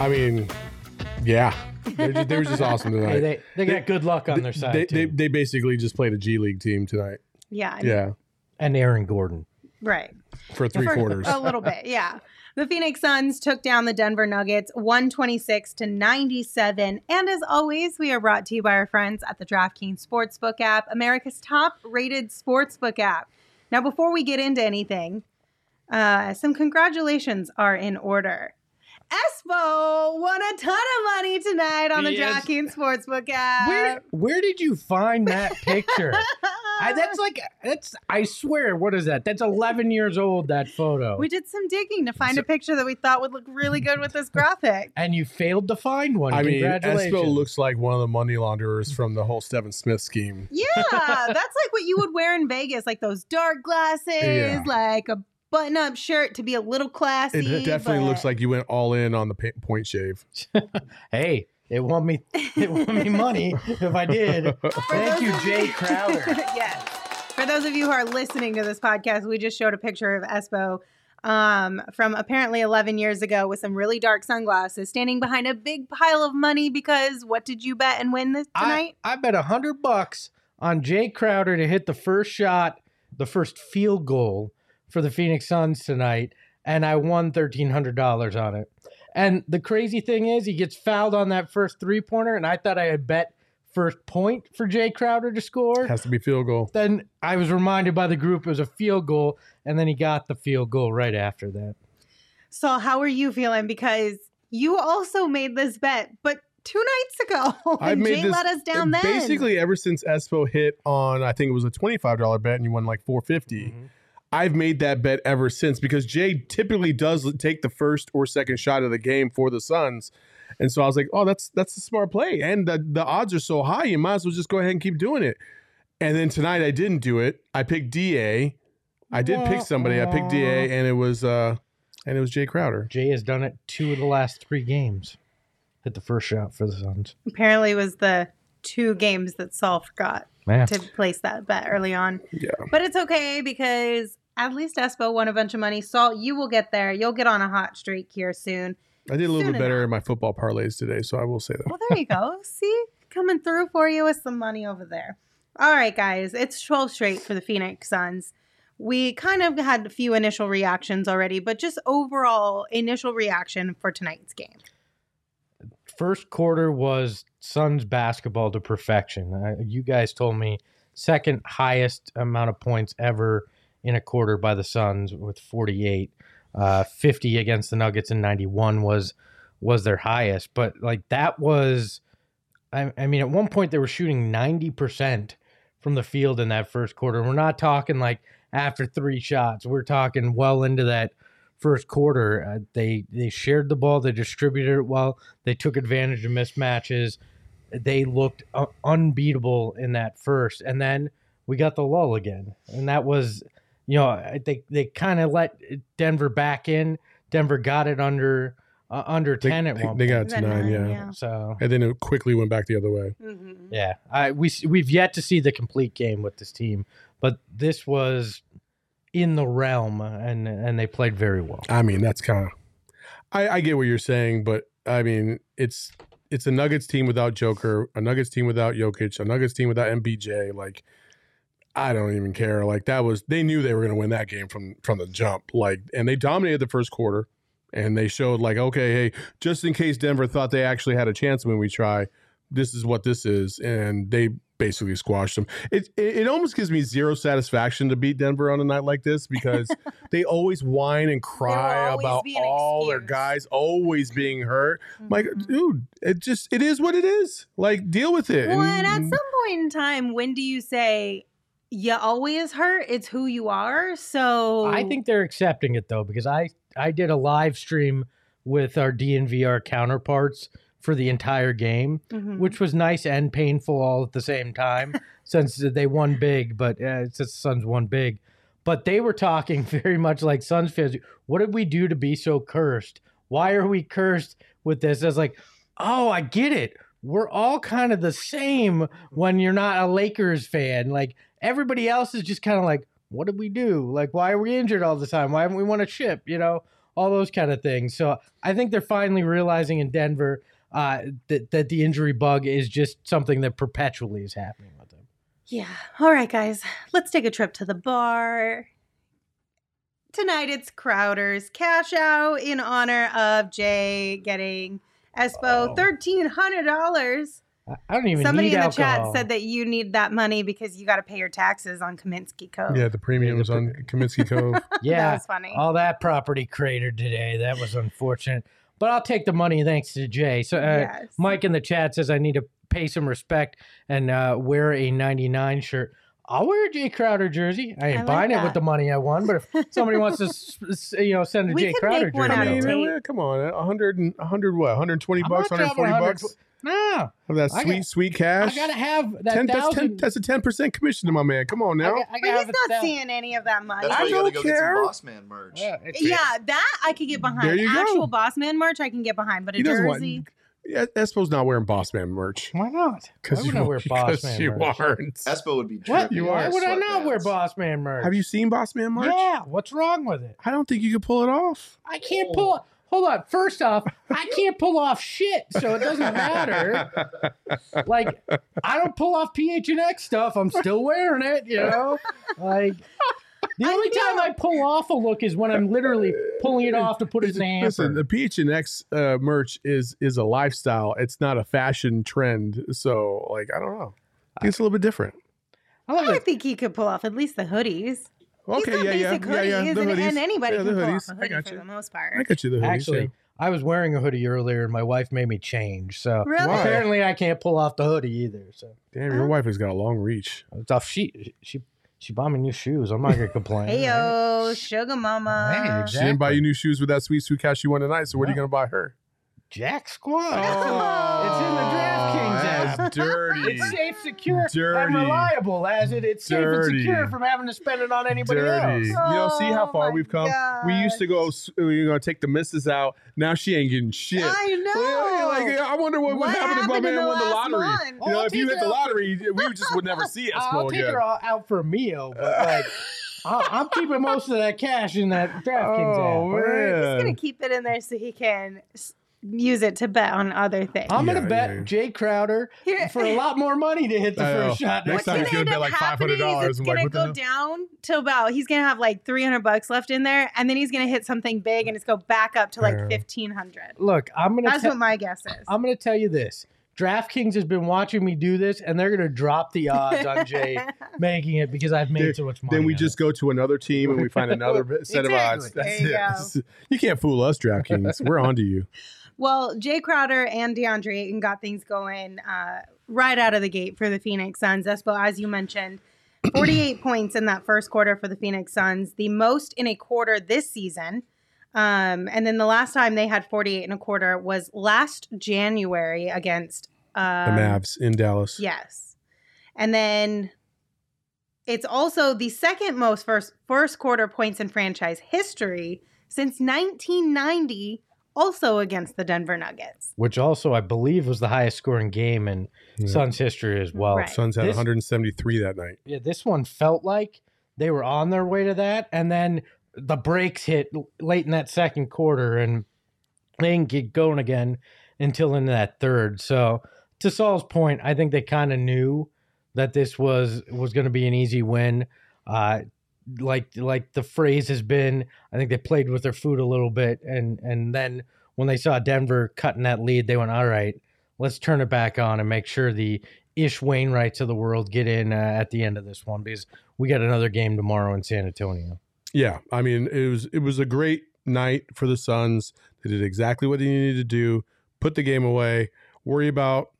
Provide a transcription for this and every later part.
I mean, yeah, they just, they were just awesome tonight. Hey, they they got good luck on their side they, too. they, they basically just played a G League team tonight. Yeah. I mean, Yeah, and Aaron Gordon. Right. for three For quarters. A little bit, yeah. The Phoenix Suns took down the Denver Nuggets 126 to 97. And as always, we are brought to you by our friends at the DraftKings Sportsbook app, America's top rated sportsbook app. Now, before we get into anything, uh, some congratulations are in order. Espo won a ton of money tonight on the Yes. DraftKings Sportsbook app. Where where did you find that picture? I, that's like that's I swear. What is that? That's 11 years old. That photo. we did some digging to find a picture that we thought would look really good with this graphic. and you failed to find one. I mean, Congratulations. Espo looks like one of the money launderers from the whole Stevin Smith scheme. Yeah, that's like what you would wear in Vegas, like those dark glasses, Yeah. like like a button-up shirt to be a little classy. It definitely but- looks like you went all in on the point shave. hey, it won me. It won me money if I did. Thank you, Jae Crowder. yes. For those of you who are listening to this podcast, we just showed a picture of Espo um, from apparently 11 years ago with some really dark sunglasses, standing behind a big pile of money because what did you bet and win this I, tonight? I bet a hundred bucks on Jae Crowder to hit the first shot, the first field goal for the Phoenix Suns tonight, and I won thirteen hundred dollars on it. And the crazy thing is, he gets fouled on that first three pointer, and I thought I had bet first point for Jae Crowder to score. Has to be field goal. Then I was reminded by the group it was a field goal, and then he got the field goal right after that. so, how are you feeling? Because you also made this bet, but two nights ago, I've and made Jae this let us down then. basically ever since Espo hit on. I think it was a twenty five dollar bet, and you won like four mm-hmm. I've made that bet ever since because Jae typically does take the first or second shot of the game for the Suns. And so I was like, oh, that's that's a smart play. And the, the odds are so high, you might as well just go ahead and keep doing it. And then tonight I didn't do it. I picked DA. I did pick somebody. I picked DA and it was uh and it was Jae Crowder. Jae has done it two of the last three games. Hit the first shot for the Suns. Apparently, it was the two games that Saul forgot Man. to place that bet early on. Yeah. But it's okay because at least Espo won a bunch of money. Saul, you will get there. You'll get on a hot streak here soon. I did a little Soon bit better enough. in my football parlays today, so I will say that. Well, there you go. See, coming through for you with some money over there. All right, guys, it's 12 straight for the Phoenix Suns. We kind of had a few initial reactions already, but just overall initial reaction for tonight's game. First quarter was Suns basketball to perfection. Uh, you guys told me second highest amount of points ever in a quarter by the Suns with 48. Uh, 50 against the Nuggets and 91 was was their highest. But like that was, I, I mean, at one point they were shooting 90% from the field in that first quarter. We're not talking like after three shots. We're talking well into that first quarter. Uh, they they shared the ball. They distributed it well. They took advantage of mismatches. They looked uh, unbeatable in that first, and then we got the lull again, and that was, you know, I think they kind of let Denver back in. Denver got it under uh, under They, ten at they- one. they point. got it to nine, nine, yeah. yeah. So And then it quickly went back the other way. Mm-hmm. yeah, I we we've yet to see the complete game with this team, but this was in the realm, and and they played very well. I mean, that's kind of. I, I get what you're saying, but I mean, it's it's a Nuggets team without Joker, a Nuggets team without Jokic, a Nuggets team without MPJ. Like, I don't even care. Like that was they knew they were going to win that game from from the jump. Like, and they dominated the first quarter, and they showed like, okay, hey, just in case Denver thought they actually had a chance when we try, this is what this is, and they basically squashed them. It, it it almost gives me zero satisfaction to beat Denver on a night like this because they always whine and cry about be an all their guys always being hurt. Like, Mhm. dude, it just it is what it is. Like, deal with it. Well, and at some point in time, when do you say you always hurt? It's who you are. So I think they're accepting it though because I I did a live stream with our DNVR counterparts for the entire game, Mhm. which was nice and painful all at the same time since they won big, but uh, since the Suns won big. But they were talking very much like Suns fans. What did we do to be so cursed? Why are we cursed with this? I was like, oh, I get it. We're all kind of the same when you're not a Lakers fan. Like everybody else is just kind of like, what did we do? Like, why are we injured all the time? Why haven't we won a chip? You know, all those kind of things. So I think they're finally realizing in Denver uh, that that the injury bug is just something that perpetually is happening with them. Yeah. All right, guys. Let's take a trip to the bar. Tonight it's Crowder's cash out in honor of Jae getting Espo Oh. thirteen hundred dollars. I- I don't even Somebody need in the alcohol. chat said that you need that money because you got to pay your taxes on Kaminsky Cove. Yeah, the premium was on Kaminsky Cove. that yeah, was funny. all that property cratered today. That was unfortunate. But I'll take the money thanks to Jae. So uh, yes. Mike in the chat says I need to pay some respect and uh, wear a 99 shirt. I'll wear a Jae Crowder jersey. I ain't I like buying it with the money I won, but if somebody wants to, s- s- you know, send a We Jae Crowder jersey, I mean, tape. come on, a hundred and a hundred what? 120 I'm bucks, not dropping 140 100 bucks no, of that I sweet, got- sweet cash. I gotta have that 10, that's, 10, thousand. that's a 10 percent commission to my man. Come on now. got- I but he's not thou- seeing any of that money. That's I why you gotta don't go get care. some Boss Man merch. Yeah, yeah, that I could get behind. There you go. Actual boss man merch I can get behind, but a He doesn't want. jersey. Yeah, Espo's not wearing Boss Man merch Why not? Because would you, I wear Boss because Man you merch? aren't. Espo would be What? You in Why would I not wear sweatpants. Boss Man merch? Have you seen Boss Man merch? Yeah. What's wrong with it? I don't think you could pull it off. I can't pull. Hold on. First off, I can't pull off shit, so it doesn't matter. Like, I don't pull off PHNX stuff. I'm still wearing it. You know, like the I only time. I pull off a look is when I'm literally pulling it off to put it in the hamper. Listen, the PHNX uh, merch is is a lifestyle. It's not a fashion trend. So, like, I don't know. I think it's a little bit different. I I it. think he could pull off at least the hoodies. Okay, He's yeah, yeah, yeah, yeah. The hoodies. and anybody Yeah, can the pull off a I hoodie got for you. the most part. I got you the hoodies. Actually, yeah. I was wearing a hoodie earlier, and my wife made me change. So Really? Apparently, I can't pull off the hoodie either. So Damn, your Huh? wife has got a long reach. it's off. She she she bought me new shoes. I'm not gonna complain. Hey yo, sugar mama. Hey, She didn't buy you new shoes with that sweet sweet cash you won tonight. So what are you gonna buy her? Jack Squad. Oh. It's in the DraftKings app. That's dirty. It's safe, secure, Dirty. and reliable as it. It's safe and secure from having to spend it on anybody Dirty. else. You know, see how Oh far we've come. We used to go. s- We are gonna take the misses out. Now she ain't getting shit. I know. Well, like, I wonder what, would What happen if my happened in man the won the lottery. month? You know, I'll if you hit the lottery, we just would never see us. I'll take again. her all out for a meal, but like, I'll, I'm keeping most of that cash in that DraftKings app. Oh all right? He's gonna keep it in there so he can s- use it to bet on other things. I'm Yeah, gonna bet yeah. Jae Crowder Here- for a lot more money to hit the I know. first shot. Next next time time. he's gonna end bet up like happening is $500. It's I'm gonna what the go down to about. He's gonna have like three hundred bucks left in there, and then he's gonna hit something big, and it's go back up to like fifteen hundred. Look, I'm gonna. That's te- what my guess is. I'm gonna tell you this. DraftKings has been watching me do this, and they're gonna drop the odds on Jae making it because I've made Then- so much money. Then we just it. go to another team and we find another bit- set of odds. That's There it. you You can't fool us, DraftKings. We're on to you. Well, Jae Crowder and DeAndre Ayton got things going uh, right out of the gate for the Phoenix Suns. Espo, as you mentioned, 48 points in that first quarter for the Phoenix Suns, the most in a quarter this season. Um, and then the last time they had 48 in a quarter was last January against The um, Mavs in Dallas. Yes. And then it's also the second most first first quarter points in franchise history since 1990 also against the Denver Nuggets. which also I believe was the highest scoring game in Yeah. Suns history as well. Right. Suns had This- 173 that night. Yeah, this one felt like they were on their way to that, and then the brakes hit late in that second quarter, and they didn't get going again until into that third. So, to Saul's point, I think they kind of knew that this was was going to be an easy win. Uh, like like the phrase has been, I think they played with their food a little bit, and and then when they saw Denver cutting that lead, they went, all right, let's turn it back on and make sure the Ish Wainwrights of the world get in uh, at the end of this one because we got another game tomorrow in San Antonio. Yeah, I mean it was it was a great night for the Suns. They did exactly what they needed to do. Put the game away. Worry about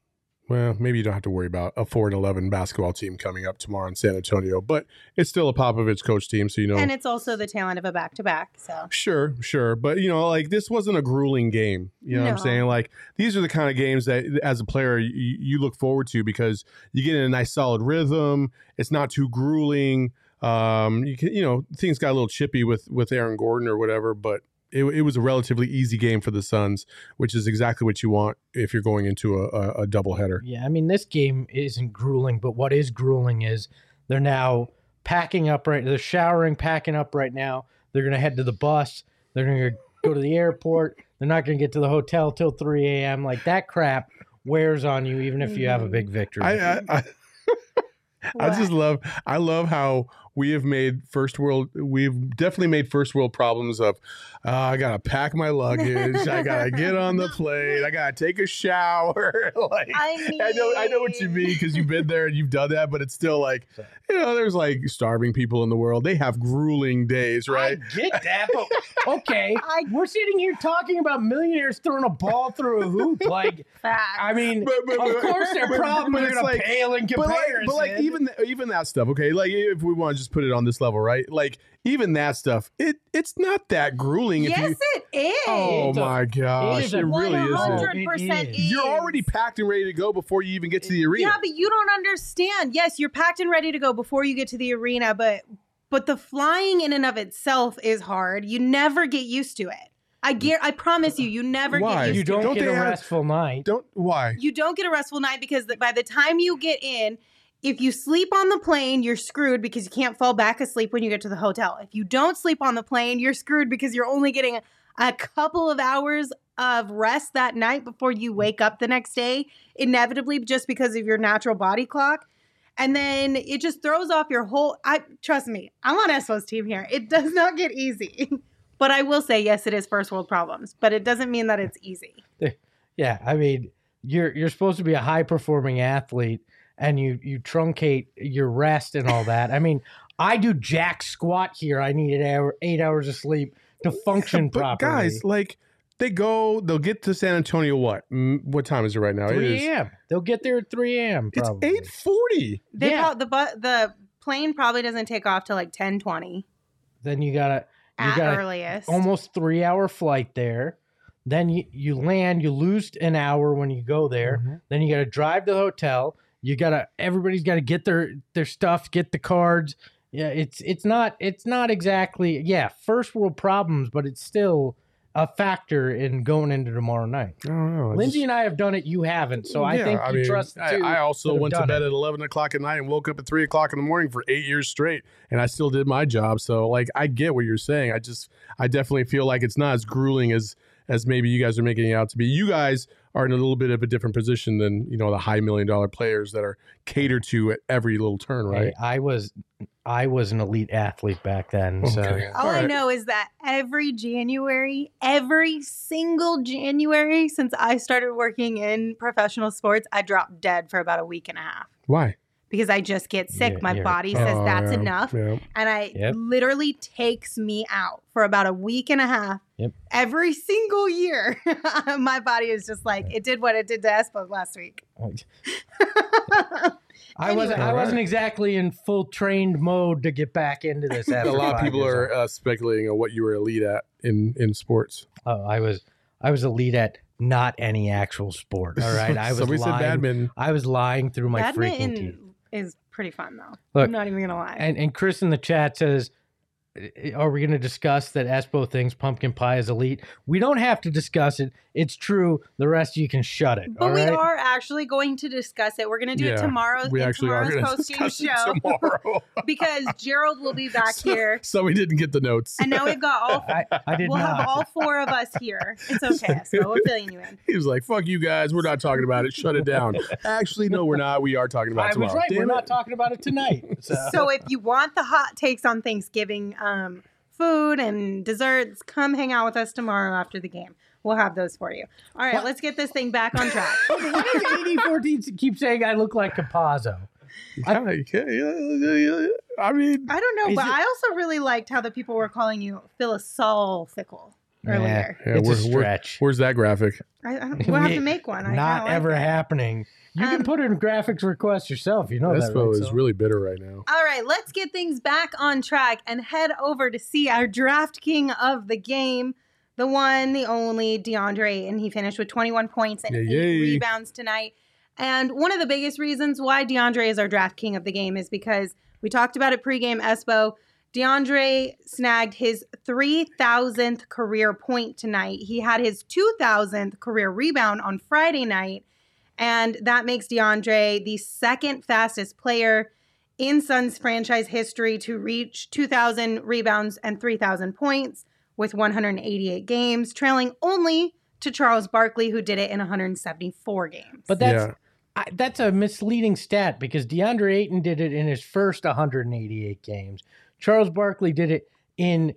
well, maybe you don't have to worry about a four and eleven basketball team coming up tomorrow in San Antonio, but it's still a Popovich coach team, so you know. And it's also the tail end of a back to back. So Sure, sure. But, you know, like this wasn't a grueling game. You know what I'm saying? Like these are the kind of games that as a player you, you look forward to because you get in a nice solid rhythm. It's not too grueling. Um, you can, you know, things got a little chippy with with Aaron Gordon or whatever, but it, it was a relatively easy game for the Suns, which is exactly what you want if you're going into a, a, a doubleheader. Yeah, I mean this game isn't grueling, but what is grueling is they're now packing up right. They're showering, packing up right now. They're gonna head to the bus. They're gonna go to the airport. They're not gonna get to the hotel till 3 a.m. Like that crap wears on you, even if you have a big victory. I, I, I, I just love I love how we have made first world we've definitely made first world problems of uh, I gotta pack my luggage, I gotta get on the plane, I gotta take a shower. like I I know I know what you mean because you've been there and you've done that, but it's still like you know, there's like starving people in the world. They have grueling days, right? I get that, but okay, I- we're sitting here talking about millionaires throwing a ball through a hoop. Like, Facts. I mean, But- but- of course their but- problems are gonna like- pale in But like, comparison. but like even th- even that stuff, okay. Like if we want to just put it on this level, right? Like even that stuff, it it's not that grueling. If yes, you, it oh is. oh my gosh, is it, a really isn't. 100% It is. You're already packed and ready to go before you even get to the arena. Yeah, but you don't understand. Yes, you're packed and ready to go before you get to the arena, but but the flying in and of itself is hard. You never get used to it. I mm. get I promise you, you never Why? get you used to don't, it. Don't get they a have- restful night. Don't why? You don't get a restful night because by the time you get in, if you sleep on the plane, you're screwed because you can't fall back asleep when you get to the hotel. If you don't sleep on the plane, you're screwed because you're only getting a, couple of hours of rest that night before you mm. wake up the next day, inevitably just because of your natural body clock. And then it just throws off your whole I trust me, I'm on Espo's team here. It does not get easy. But I will say, yes, it is first world problems, but it doesn't mean that it's easy. Yeah, I mean, you're you're supposed to be a high performing athlete, and you you truncate your rest and all that. I mean, I do jack squat here. I need eight, hour, eight hours of sleep to function but properly. guys, like they go, they'll get to San Antonio. What? Mm, What time is it right now? It 3 a.m. They'll get there at 3 a.m. It's eight forty. They Yeah. the bu- the plane probably doesn't take off till like ten twenty. Then you gotta you at gotta earliest. almost three hour flight there. Then you, you land, you lose an hour when you go there. Mm-hmm. Then you got to drive to the hotel. You got to everybody's got to get their their stuff, get the cards. Yeah, it's it's not it's not exactly yeah first world problems, but it's still a factor in going into tomorrow night. I don't know. Lindsay just- and I have done it. You haven't, so I Yeah, think you mean, trust I. I also went to bed it. at eleven o'clock at night and woke up at three o'clock in the morning for eight years straight, and I still did my job. So, like, I get what you're saying. I just, I definitely feel like it's not as grueling as as maybe you guys are making it out to be. You guys are in a little bit of a different position than you know the high million dollar players that are catered to at every little turn, right? Hey, I was I was an elite athlete back then, so Okay. All I know is that every January, every single January since I started working in professional sports, I dropped dead for about a week and a half Why? Because I just get sick. Yeah, My you're- body says Oh, that's yeah, enough. Yeah. And I Yep. literally takes me out for about a week and a half. Yep. Every single year, my body is just like it did what it did to Espo last week. I wasn't. I wasn't exactly in full trained mode to get back into this. A lot of people are uh, speculating on what you were elite at in in sports. Oh, I was. I was elite at not any actual sport. All right, I was Somebody said lying. badminton. I was lying through my freaking teeth. Is pretty fun though. Look, I'm not even gonna lie. And and Chris in the chat says, "Are we going to discuss that Espo thinks pumpkin pie is elite? We don't have to discuss it. It's true. The rest of you can shut it. But all we right? are actually going to discuss it. We're going to do Yeah, it tomorrow. We in actually are tomorrow's going to post discuss show it tomorrow. because Gerald will be back So- here, So we didn't get the notes. and now we've got all. I, I did We'll not. have all four of us here. It's okay, so we're filling you in. He was like, "Fuck you guys, we're not talking about it. Shut it down." Actually, no, we're not. We are talking about I it tomorrow. was right. We're Damn not talking about it tonight. So, So if you want the hot takes on Thanksgiving um, Um, food and desserts, come hang out with us tomorrow after the game. We'll have those for you. All right, What? let's get this thing back on track. why does 8014 keep saying I look like Campazzo? Yeah. I mean, I don't know, but it- I also really liked how the people were calling you philosophical earlier. yeah, it's a where- where- stretch. where's that graphic? I, I, we'll have to make one. I Not kinda like ever happening. You can Um, put in graphics request yourself. You know that, Espo right? is So- really bitter right now. All right, let's get things back on track and head over to see our draft king of the game, the one, the only DeAndre, and he finished with 21 points and Yay, eight yay. rebounds tonight. And one of the biggest reasons why DeAndre is our draft king of the game is because we talked about it pregame, Espo. DeAndre snagged his 3,000th career point tonight. He had his 2,000th career rebound on Friday night. And that makes DeAndre the second fastest player in Suns franchise history to reach 2,000 rebounds and 3,000 points with 188 games, trailing only to Charles Barkley, who did it in 174 games. But that's Yeah. I, that's a misleading stat because DeAndre Ayton did it in his first 188 games. Charles Barkley did it in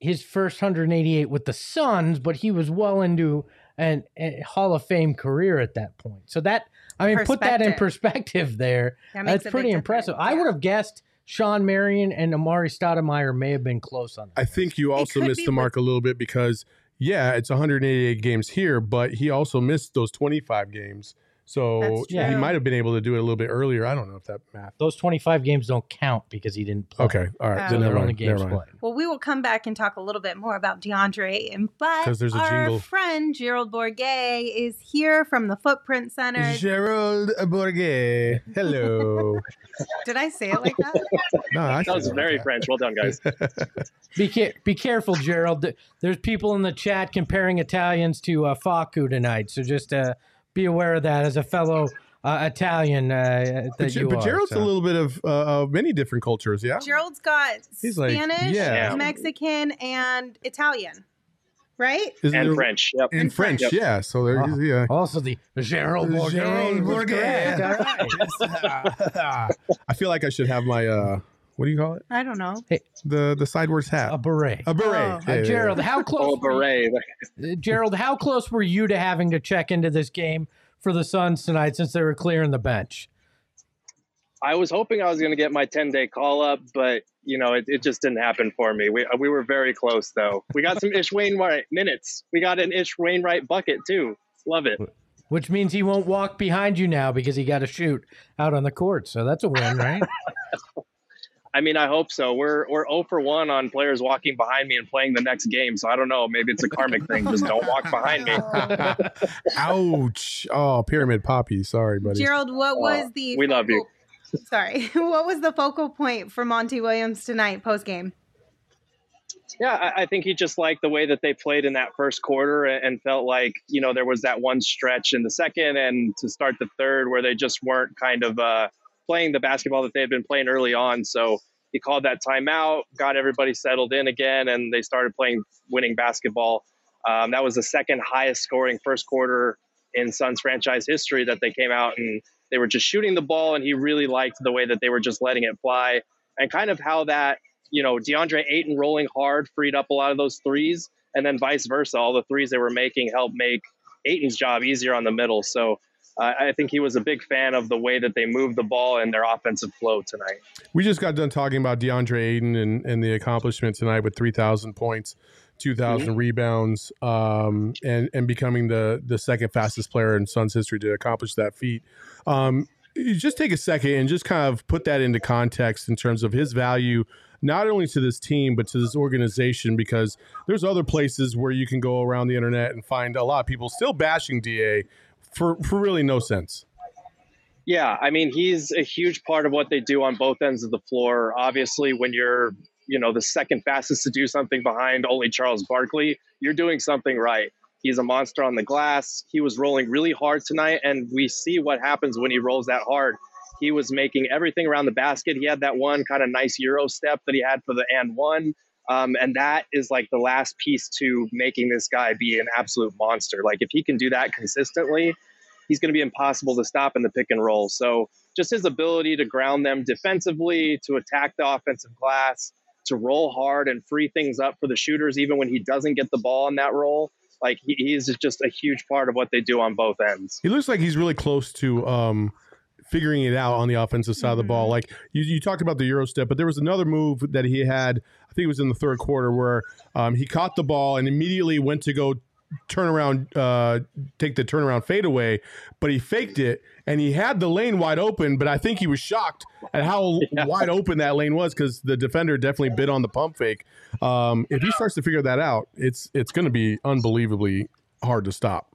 his first 188 with the Suns, but he was well into an, a Hall of Fame career at that point. So that I mean, put that in perspective there. That That's pretty impressive. difference, I would have guessed Shawn Marion and Amar'e Stoudemire may have been close on that. I think you also missed be the with- mark a little bit because yeah, it's 188 games here, but he also missed those 25 games. So yeah, he might have been able to do it a little bit earlier. I don't know if that math. Those 25 games don't count because he didn't play. Okay, all right. Oh. So then they're never only games Never mind. played. Well, we will come back and talk a little bit more about DeAndre Ayton, but 'Cause there's a our jingle. friend Gerald Bourguet is here from the Footprint Center. Gerald Bourguet. Hello. Did I say it like that? no, I That was very like French. Well done, guys. Be ca- be careful, Gerald. There's people in the chat comparing Italians to uh, Facu tonight, so just uh, be aware of that as a fellow uh, Italian uh, that But, you but are. Gerald's so. a little bit of uh, of many different cultures, yeah. Gerald's got He's like, Spanish, yeah. Mexican, and Italian, right? Isn't and there- French. Yep. In French, Yep. yeah. So there, Wow. yeah. Also, the Gerald Bourguet. Gerald was Bourguet. correct. I feel like I should have my uh, what do you call it? I don't know. The the sideways hat. A beret. A beret. Oh. Yeah, Uh, yeah, yeah. Gerald, how close? Oh, were you- beret. uh, Gerald, how close were you to having to check into this game for the Suns tonight since they were clearing the bench? I was hoping I was going to get my 10 day call up, but you know, it, it just didn't happen for me. We, we were very close though. We got some Ish Wainwright minutes. We got an Ish Wainwright bucket too. Love it. Which means he won't walk behind you now because he got to shoot out on the court. So that's a win, right? I mean, I hope so. We're we're 0 for 1 on players walking behind me and playing the next game. So I don't know. Maybe it's a karmic thing. Just don't walk behind me. Ouch! Oh, pyramid poppy. Sorry, buddy. Gerald, what was the we love you. Sorry, what was the focal point for Monty Williams tonight post game? Yeah, I, I think he just liked the way that they played in that first quarter and, and felt like, you know, there was that one stretch in the second and to start the third where they just weren't kind of uh, playing the basketball that they had been playing early on. So he called that timeout, got everybody settled in again, and they started playing winning basketball. Um, that was the second highest scoring first quarter in Suns franchise history that they came out and they were just shooting the ball, and he really liked the way that they were just letting it fly and kind of how that you know, DeAndre Ayton rolling hard freed up a lot of those threes, and then vice versa. All the threes they were making helped make Ayton's job easier on the middle. So uh, I think he was a big fan of the way that they moved the ball and their offensive flow tonight. We just got done talking about DeAndre Ayton and, and the accomplishment tonight with 3,000 points, 2,000 rebounds, um, and, and becoming the, the second fastest player in Suns history to accomplish that feat. Um, just take a second and just kind of put that into context in terms of his value, not only to this team, but to this organization, because there's other places where you can go around the internet and find a lot of people still bashing DA for, for really no sense. Yeah, I mean, he's a huge part of what they do on both ends of the floor. Obviously, when you're, you know, the second fastest to do something behind only Charles Barkley, you're doing something right. He's a monster on the glass. He was rolling really hard tonight, and we see what happens when he rolls that hard. He was making everything around the basket. He had that one kind of nice Euro step that he had for the and one. Um, and that is like the last piece to making this guy be an absolute monster. Like, if he can do that consistently, he's going to be impossible to stop in the pick and roll. So just his ability to ground them defensively, to attack the offensive glass, to roll hard and free things up for the shooters, even when he doesn't get the ball in that role. Like he, he's just a huge part of what they do on both ends. He looks like he's really close to um, figuring it out on the offensive side of the ball. Like you, you talked about the Euro step, but there was another move that he had. I think it was in the third quarter where um, he caught the ball and immediately went to go turn around, uh, take the turnaround fadeaway, but he faked it and he had the lane wide open. But I think he was shocked at how Yeah. wide open that lane was because the defender definitely bit on the pump fake. Um, if he starts to figure that out, it's it's going to be unbelievably hard to stop.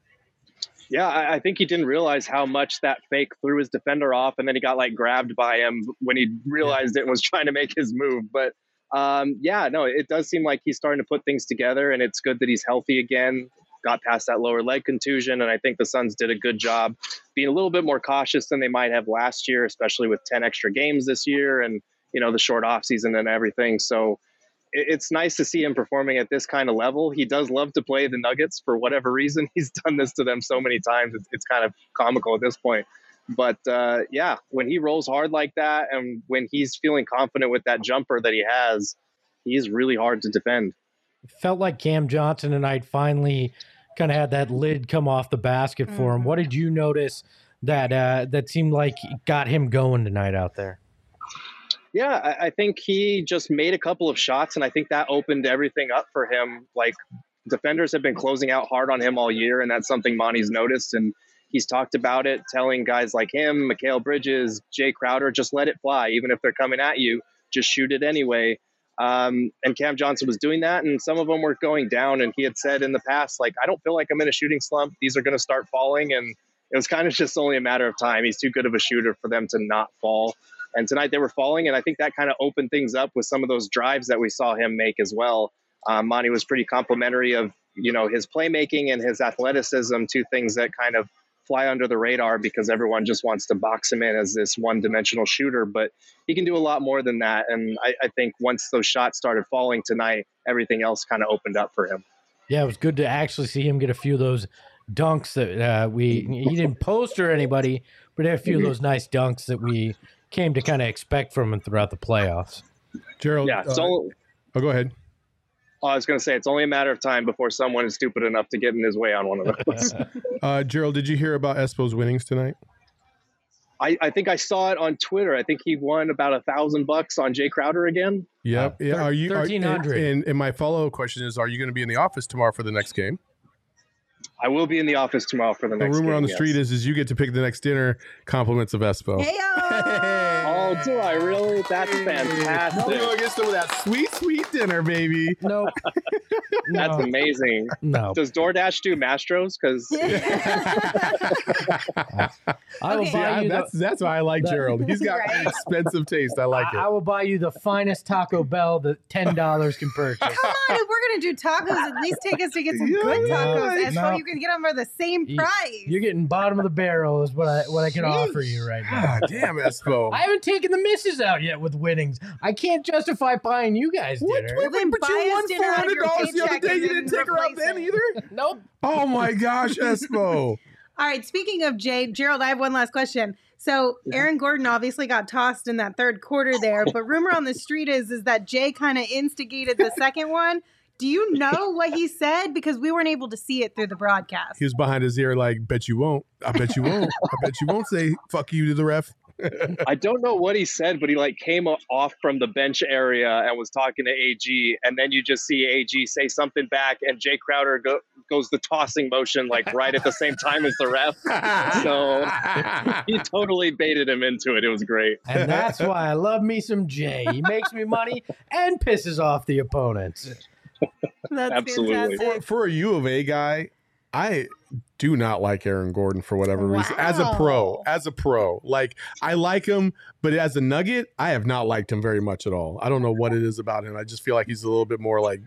Yeah, I, I think he didn't realize how much that fake threw his defender off, and then he got like grabbed by him when he realized it and was trying to make his move. But um, yeah, no, it does seem like he's starting to put things together, and it's good that he's healthy again. Got past that lower leg contusion, and I think the Suns did a good job being a little bit more cautious than they might have last year, especially with 10 extra games this year and, you know, the short off season and everything. So it's nice to see him performing at this kind of level. He does love to play the Nuggets for whatever reason. He's done this to them so many times. It's, it's kind of comical at this point. But uh, yeah, when he rolls hard like that and when he's feeling confident with that jumper that he has, he's really hard to defend. Felt like Cam Johnson tonight finally kind of had that lid come off the basket for him. What did you notice that uh, that seemed like got him going tonight out there? Yeah, I, I think he just made a couple of shots, and I think that opened everything up for him. Like defenders have been closing out hard on him all year, and that's something Monty's noticed. And he's talked about it, telling guys like him, Mikal Bridges, Jae Crowder, just let it fly, even if they're coming at you, just shoot it anyway. Um, and Cam Johnson was doing that, and some of them were going down. And he had said in the past, like, I don't feel like I'm in a shooting slump. These are going to start falling, and it was kind of just only a matter of time. He's too good of a shooter for them to not fall. And tonight they were falling, and I think that kind of opened things up with some of those drives that we saw him make as well. Um, Monty was pretty complimentary of you know his playmaking and his athleticism, two things that kind of fly under the radar because everyone just wants to box him in as this one-dimensional shooter. But he can do a lot more than that, and I, I think once those shots started falling tonight, everything else kind of opened up for him. Yeah, it was good to actually see him get a few of those dunks that uh, we he didn't post or anybody, but a few of those nice dunks that we came to kind of expect from him throughout the playoffs. Gerald, Yeah, uh, so oh, go ahead. I was going to say it's only a matter of time before someone is stupid enough to get in his way on one of those. Uh, Gerald, did you hear about Espo's winnings tonight? I, I think I saw it on Twitter. I think he won about a thousand bucks on Jae Crowder again. Yep. Uh, yeah. Are you? 1300. and, and my follow up question is: Are you going to be in the office tomorrow for the next game? I will be in the office tomorrow for the The next. rumor game, on the yes. street is is you get to pick the next dinner. Compliments of Espo. Oh, do I really? That's You're fantastic. gonna get some of that sweet, sweet dinner, baby. Nope. That's no, amazing. no. Does DoorDash do Mastro's? Because I will Okay. buy Yeah, you that's the, that's why I like that- Gerald. He's got Right. expensive taste. I like I, I will buy you the finest Taco Bell that ten dollars can purchase. Come on, if we're gonna do tacos, at least take us to get some Yeah, good yeah, tacos. Espo, no. You can get them for the same You- price. You're getting bottom of the barrel is what I what I can offer you right now. God damn, Espo. I haven't taken the misses out yet with winnings. I can't justify buying you guys What? dinner. Well, then but buy you us won dinner out of your $400 the other day. You didn't take her out then either. Nope. Oh my gosh, Espo. All right, speaking of Jae, Gerald, I have one last question. So Aaron Gordon obviously got tossed in that third quarter there, but rumor on the street is is that Jae kind of instigated the second one. Do you know what he said? Because we weren't able to see it through the broadcast. He was behind his ear, like, bet you won't. I bet you won't. I bet you won't say fuck you to the ref. I don't know what he said, but he like came off from the bench area and was talking to AG, and then you just see AG say something back, and Jae Crowder go, goes the tossing motion like right at the same time as the ref. So he totally baited him into it. It was great. And that's why I love me some Jae. He makes me money and pisses off the opponents. That's Absolutely. for, fantastic. for a U of A guy, I do not like Aaron Gordon for whatever reason. As a pro, as a pro, like I like him, but as a Nugget, I have not liked him very much at all. I don't know what it is about him. I just feel like he's a little bit more like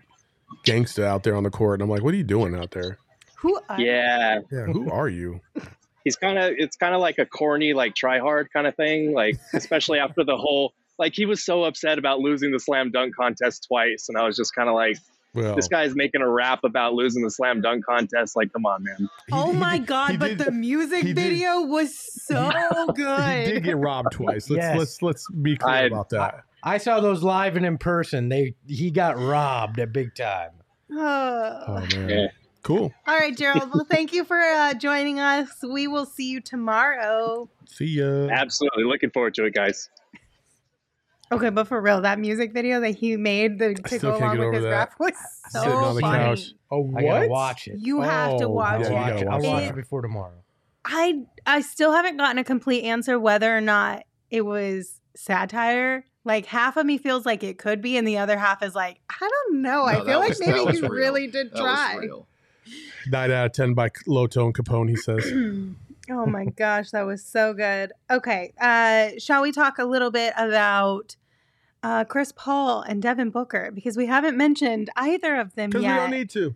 gangsta out there on the court, and I'm like, what are you doing out there? Who? Are Yeah, Yeah, who are you? he's kind of it's kind of like a corny like try hard kind of thing. Like especially after the whole like he was so upset about losing the slam dunk contest twice, and I was just kind of like, Well, this guy's making a rap about losing the slam dunk contest. Like, come on, man. he- Oh my did- god! he But did- the music he did- video was so good. He did get robbed twice. Let's Yes. let's let's be clear I- about that. I saw those live and in person. They he got robbed at big time. Oh. Oh man, Yeah. cool. All right, Gerald. Well, thank you for uh, joining us. We will see you tomorrow. See ya. Absolutely looking forward to it, guys. Okay, but for real, that music video that he made the, to go along with his that. rap was so Sitting on the funny. couch. Oh, I gotta watch it. You have to Oh, watch yeah, you it. watch gotta. I'll watch watch it. it before tomorrow. I I still haven't gotten a complete answer whether or not it was satire. Like half of me feels like it could be, and the other half is like, I don't know. I No, feel that like was- that maybe was he real. really did That try. was real. Nine out of ten by Low Tone Capone. He says. oh my gosh, that was so good. Okay, uh, shall we talk a little bit about uh, Chris Paul and Devin Booker because we haven't mentioned either of them Because we don't need to.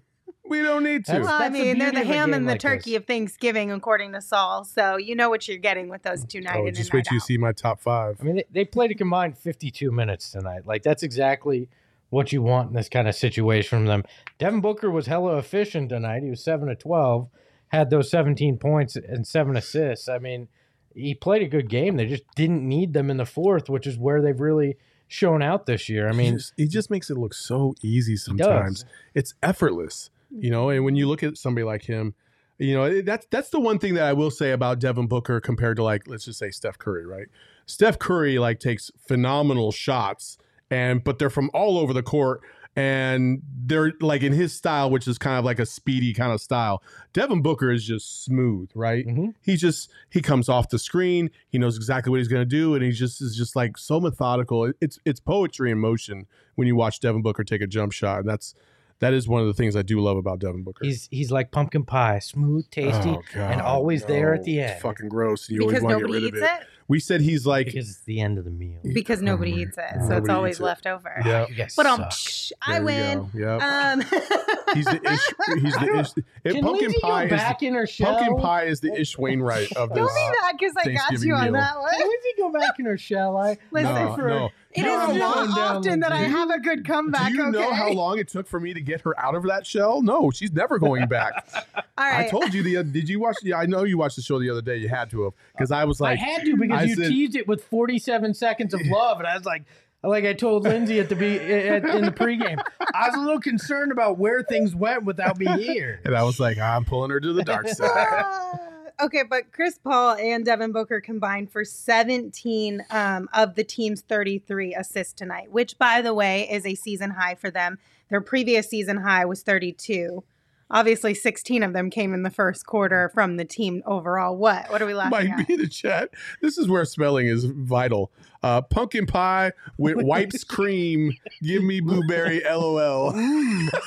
We don't need to. That's- Well, I the mean, they're the ham and the like turkey this. of Thanksgiving, according to Saul. So you know what you're getting with those two nights. oh, in just wait night till you see my top five. I mean, they, they played a combined 52 minutes tonight. Like, that's exactly what you want in this kind of situation from them. Devin Booker was hella efficient tonight. He was 7 to 12, had those 17 points and seven assists. I mean, he played a good game. They just didn't need them in the fourth, which is where they've really shown out this year. I he mean, just, he just makes it look so easy sometimes. It's effortless, you know. And when you look at somebody like him, you know that's that's the one thing that I will say about Devin Booker compared to like let's just say Steph Curry, right? Steph Curry like takes phenomenal shots, and but they're from all over the court, and they're like in his style, which is kind of like a speedy kind of style. Devin Booker is just smooth, right? mhm. he just he comes off the screen he knows exactly what he's going to do and he just is just like so methodical it's it's poetry in motion when you watch devin booker take a jump shot and that's that is one of the things i do love about devin booker he's he's like pumpkin pie, smooth, tasty, Oh, God, and always there at no. the It's end. fucking gross and you because always want to nobody get rid eats of it. it. we said he's like because it's the end of the meal. Because nobody Oh eats it, God. so it's always it. left over. Yeah. You But um, psh, I win. go. Yep. Um, he's the ish he's the ish it, Can pumpkin pie go is back in her the, shell? pumpkin pie is the ish wainwright of this Don't be mad because I got you on meal. that one. Can Lindsay go back in her shell? I Listen, no, for- no. It No, is not often that I have a good comeback. do you know how long it took for me to get her out of that shell? No, she's never going back. All right. I told you the. Did you watch? Yeah, I know you watched the show the other day. You had to have because I was like, I had to because I you said- teased it with 47 seconds of love, and I was like, like I told Lindsay at the be at, in the pregame, I was a little concerned about where things went without me here. and I was like, I'm pulling her to the dark side. Okay, but Chris Paul and Devin Booker combined for 17 um, of the team's 33 assists tonight, which, by the way, is a season high for them. Their previous season high was 32. Obviously, 16 of them came in the first quarter from the team overall. What? What are we laughing Might at? be the chat. This is where spelling is vital. Uh, pumpkin pie with wipes cream. Give me blueberry. LOL.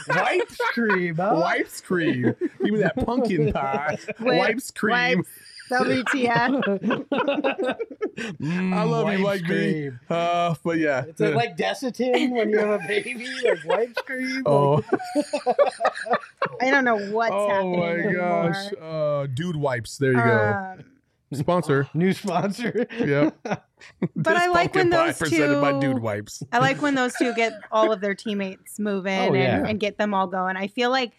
Wipes cream, huh? Wipes cream. Give me that pumpkin pie. Wipes cream. Wipes, WTF? Mm, I love you, wipes like me. cream. Uh, but yeah. It's like Desitin when you have a baby, like wipes cream. Oh, I don't know what's oh happening Oh my anymore. gosh. Uh, dude wipes. There you go. Um, Sponsor. New sponsor. Yep. But I like when those presented by two- Dude Wipes. I like when those two get all of their teammates moving Oh, yeah. and, and get them all going. I feel like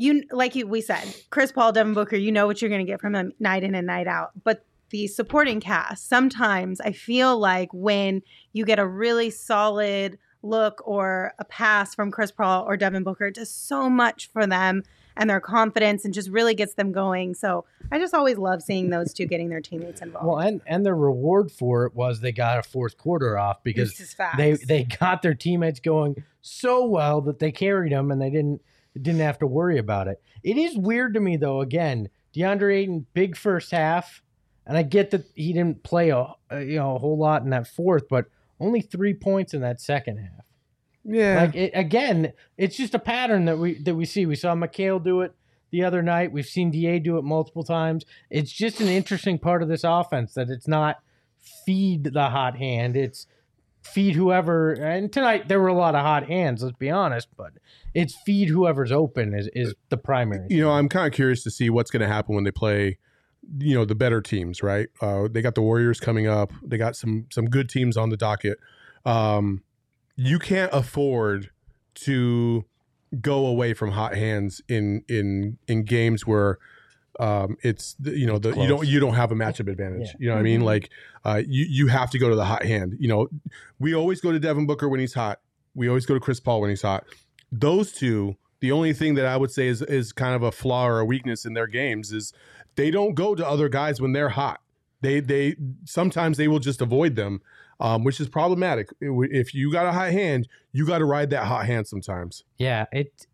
you, like you, we said, Chris Paul, Devin Booker, you know what you're going to get from them night in and night out. But the supporting cast, sometimes I feel like when you get a really solid look or a pass from Chris Paul or Devin Booker, it does so much for them and their confidence and just really gets them going. So I just always love seeing those two getting their teammates involved. Well, and and the reward for it was they got a fourth quarter off because This is facts. they they got their teammates going so well that they carried them and they didn't didn't have to worry about it. It is weird to me though. Again, DeAndre Ayton big first half, and I get that he didn't play a, a you know a whole lot in that fourth, but only three points in that second half. Yeah. Like it, again, it's just a pattern that we that we see. We saw Mikal do it the other night. We've seen Da do it multiple times. It's just an interesting part of this offense that it's not feed the hot hand. It's feed whoever. And tonight there were a lot of hot hands. Let's be honest, but it's feed whoever's open is is the primary. you know, I'm kind of curious to see what's going to happen when they play, you know, the better teams, right? Uh, they got the Warriors coming up. They got some some good teams on the docket. Um, you can't afford to go away from hot hands in in in games where um, it's you know the, you don't you don't have a matchup advantage. Yeah. You know what I mean? Mhm. Like uh, you you have to go to the hot hand. You know, we always go to Devin Booker when he's hot. We always go to Chris Paul when he's hot. Those two, the only thing that I would say is is kind of a flaw or a weakness in their games is they don't go to other guys when they're hot. They they sometimes they will just avoid them, um, which is problematic. If you got a hot hand, you got to ride that hot hand sometimes. Yeah, it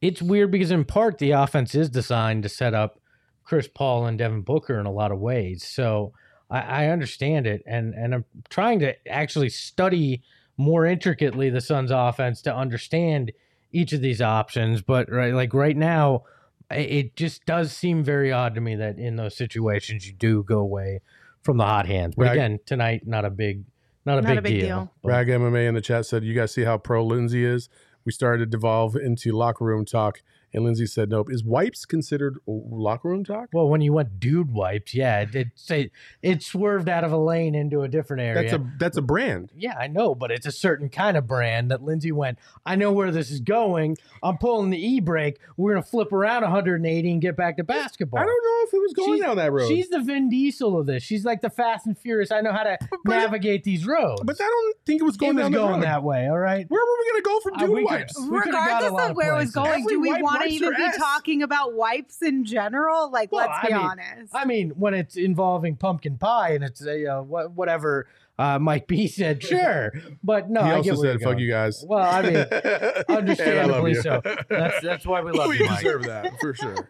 it's weird because in part the offense is designed to set up Chris Paul and Devin Booker in a lot of ways. So I, I understand it, and and I'm trying to actually study more intricately the Suns' offense to understand each of these options. But right, like right now, it just does seem very odd to me that in those situations you do go away from the hot hands. But Right. again, tonight not a big not a, Not big, a big deal. deal. Rag MMA in the chat said, "You guys see how pro Lindsay is? We started to devolve into locker room talk, And Lindsay said nope. Is wipes considered locker room talk? Well, when you went dude wipes, yeah, it it, it, it swerved out of a lane into a different area. That's a that's a brand. yeah, I know, but it's a certain kind of brand that Lindsay went. I know where this is going. I'm pulling the e brake. We're gonna flip around 180 and get back to basketball. I don't know if it was going She's- down that road. She's the Vin Diesel of this. She's like the Fast and Furious. I know how to but- navigate these roads. but I don't think it was it going was down going that road. that way. All right. Where were we gonna go for Uh, dude we could- wipes? we could've got a Regardless lot of where it was going, Every do we wipe want to wipes even their be ass. talking about wipes in general? Like, Well, let's I be mean, honest. I mean, when it's involving pumpkin pie and it's a uh, whatever uh, Mike B said, sure. But no, he I also get said, "Fuck you guys." Well, I mean, And I love understandably you. so. That's that's why we love we you, Mike. deserve that for sure.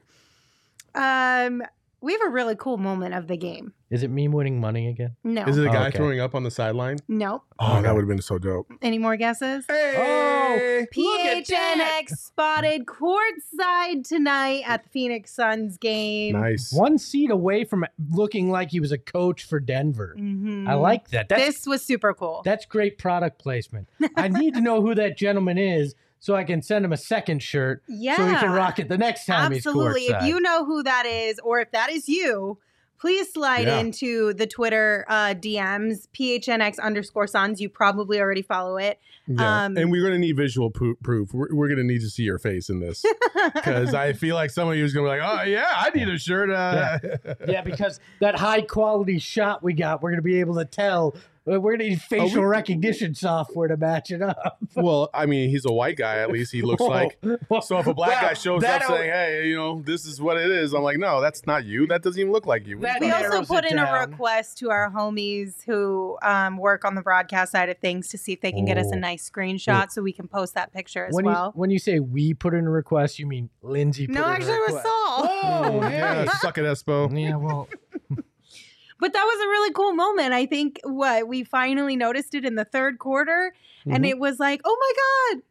um, we have a really cool moment of the game. Is it me winning money again? No, Is it a Oh, guy okay. throwing up on the sideline? no. Oh, that would have been so dope. Any more guesses? Hey! Look at that. PHNX spotted courtside tonight at the Phoenix Suns game. nice. One seat away from looking like he was a coach for Denver. Mhm. I like that. That's this was super cool. that's great product placement. I need to know who that gentleman is so I can send him a second shirt yeah, so he can rock it the next time absolutely. he's courtside. If you know who that is, or if that is you, please slide Yeah. into the Twitter uh, DMs PHNX underscore Suns. You probably already follow it. Yeah. Um, and we're going to need visual pro- proof. We're, we're going to need to see your face in this because I feel like some of you is going to be like, oh, yeah, I need a shirt. Uh, yeah, because that high quality shot we got, we're gonna be able to tell. We're gonna need facial we- recognition software to match it up. well, I mean, he's a white guy. At least he looks like. So if a black guy shows up saying, "Hey, you know, this is what it is," I'm like, "No, that's not you. That doesn't even look like you." That we also put it in a request to our homies who um, work on the broadcast side of things to see if they can get us a Oh. nice screenshot so we can post that picture as when well. you when you say we put in a request, you mean Lindsay? Put no, in a actually, it was request. Saul. Oh, yeah, suck it, Espo. Yeah, well, But that was a really cool moment. I think what we finally noticed it in the third quarter, and Mhm. it was like, oh my god,